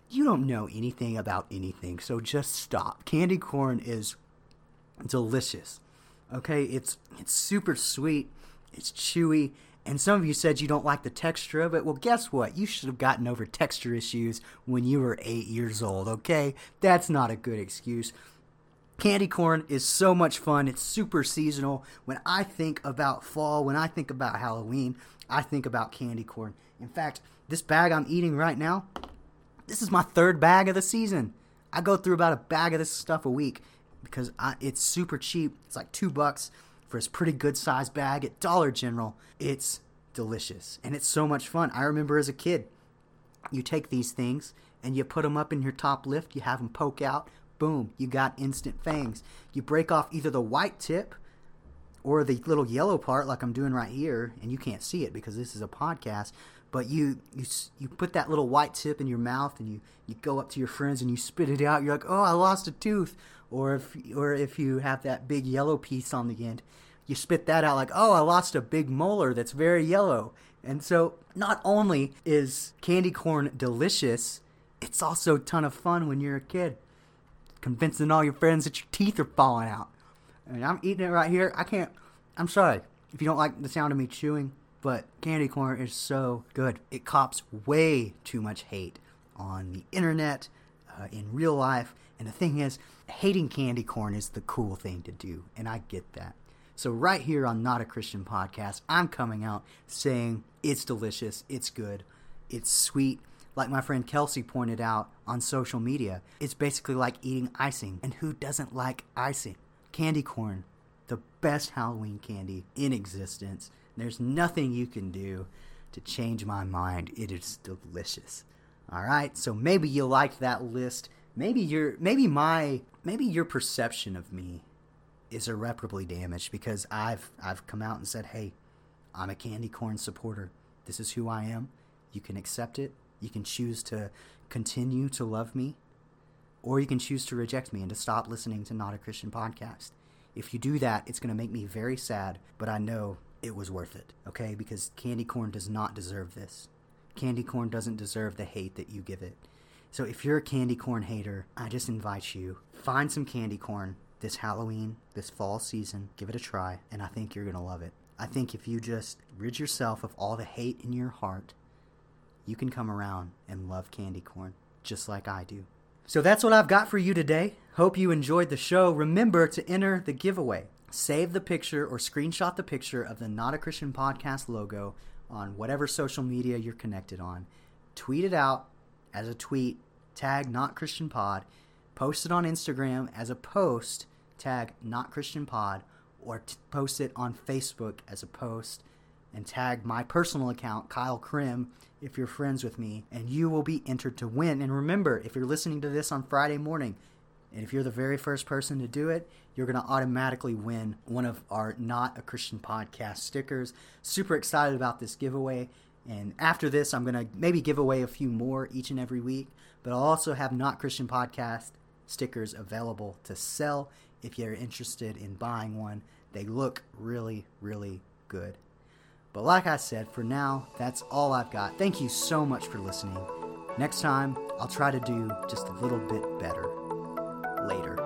You don't know anything about anything, so just stop. Candy corn is delicious. Okay? It's it's super sweet. It's chewy. And some of you said you don't like the texture of it. Well, guess what? You should have gotten over texture issues when you were eight years old, okay? That's not a good excuse. Candy corn is so much fun. It's super seasonal. When I think about fall, when I think about Halloween, I think about candy corn. In fact, this bag I'm eating right now, this is my third bag of the season. I go through about a bag of this stuff a week because I, it's super cheap. It's like two bucks for this pretty good sized bag at Dollar General. It's delicious and it's so much fun. I remember as a kid, you take these things and you put them up in your top lift, you have them poke out, boom, you got instant fangs. You break off either the white tip or the little yellow part like I'm doing right here, and you can't see it because this is a podcast, but you you you put that little white tip in your mouth and you you go up to your friends and you spit it out. You're like, "Oh, I lost a tooth." Or if or if you have that big yellow piece on the end, you spit that out like, "Oh, I lost a big molar that's very yellow." And so, not only is candy corn delicious, it's also a ton of fun when you're a kid convincing all your friends that your teeth are falling out. I mean, I'm eating it right here. I can't. I'm sorry if you don't like the sound of me chewing, but candy corn is so good. It cops way too much hate on the internet, uh, in real life. And the thing is, hating candy corn is the cool thing to do, and I get that. So, right here on Not a Christian Podcast, I'm coming out saying it's delicious, it's good, it's sweet, like my friend Kelsey pointed out on social media, it's basically like eating icing. And who doesn't like icing? Candy corn, the best Halloween candy in existence. There's nothing you can do to change my mind. It is delicious. All right, so maybe you liked that list. Maybe your maybe my maybe your perception of me is irreparably damaged because I've I've come out and said, "Hey, I'm a candy corn supporter. This is who I am. You can accept it you can choose to continue to love me, or you can choose to reject me and to stop listening to Not a Christian Podcast. If you do that, it's going to make me very sad, but I know it was worth it, okay? Because candy corn does not deserve this. Candy corn doesn't deserve the hate that you give it. So if you're a candy corn hater, I just invite you find some candy corn this Halloween, this fall season, give it a try, and I think you're going to love it. I think if you just rid yourself of all the hate in your heart, you can come around and love candy corn just like I do. So that's what I've got for you today. Hope you enjoyed the show. Remember to enter the giveaway. Save the picture or screenshot the picture of the Not a Christian Podcast logo on whatever social media you're connected on. Tweet it out as a tweet, tag Not Christian Pod, post it on Instagram as a post, tag Not Christian Pod, or t- post it on Facebook as a post and tag my personal account, Kyle Krim, if you're friends with me, and you will be entered to win. And remember, if you're listening to this on Friday morning, and if you're the very first person to do it, you're going to automatically win one of our Not a Christian Podcast stickers. Super excited about this giveaway. And after this, I'm going to maybe give away a few more each and every week. But I'll also have Not Christian Podcast stickers available to sell if you're interested in buying one. They look really, really good. But like I said, for now, that's all I've got. Thank you so much for listening. Next time, I'll try to do just a little bit better. Later.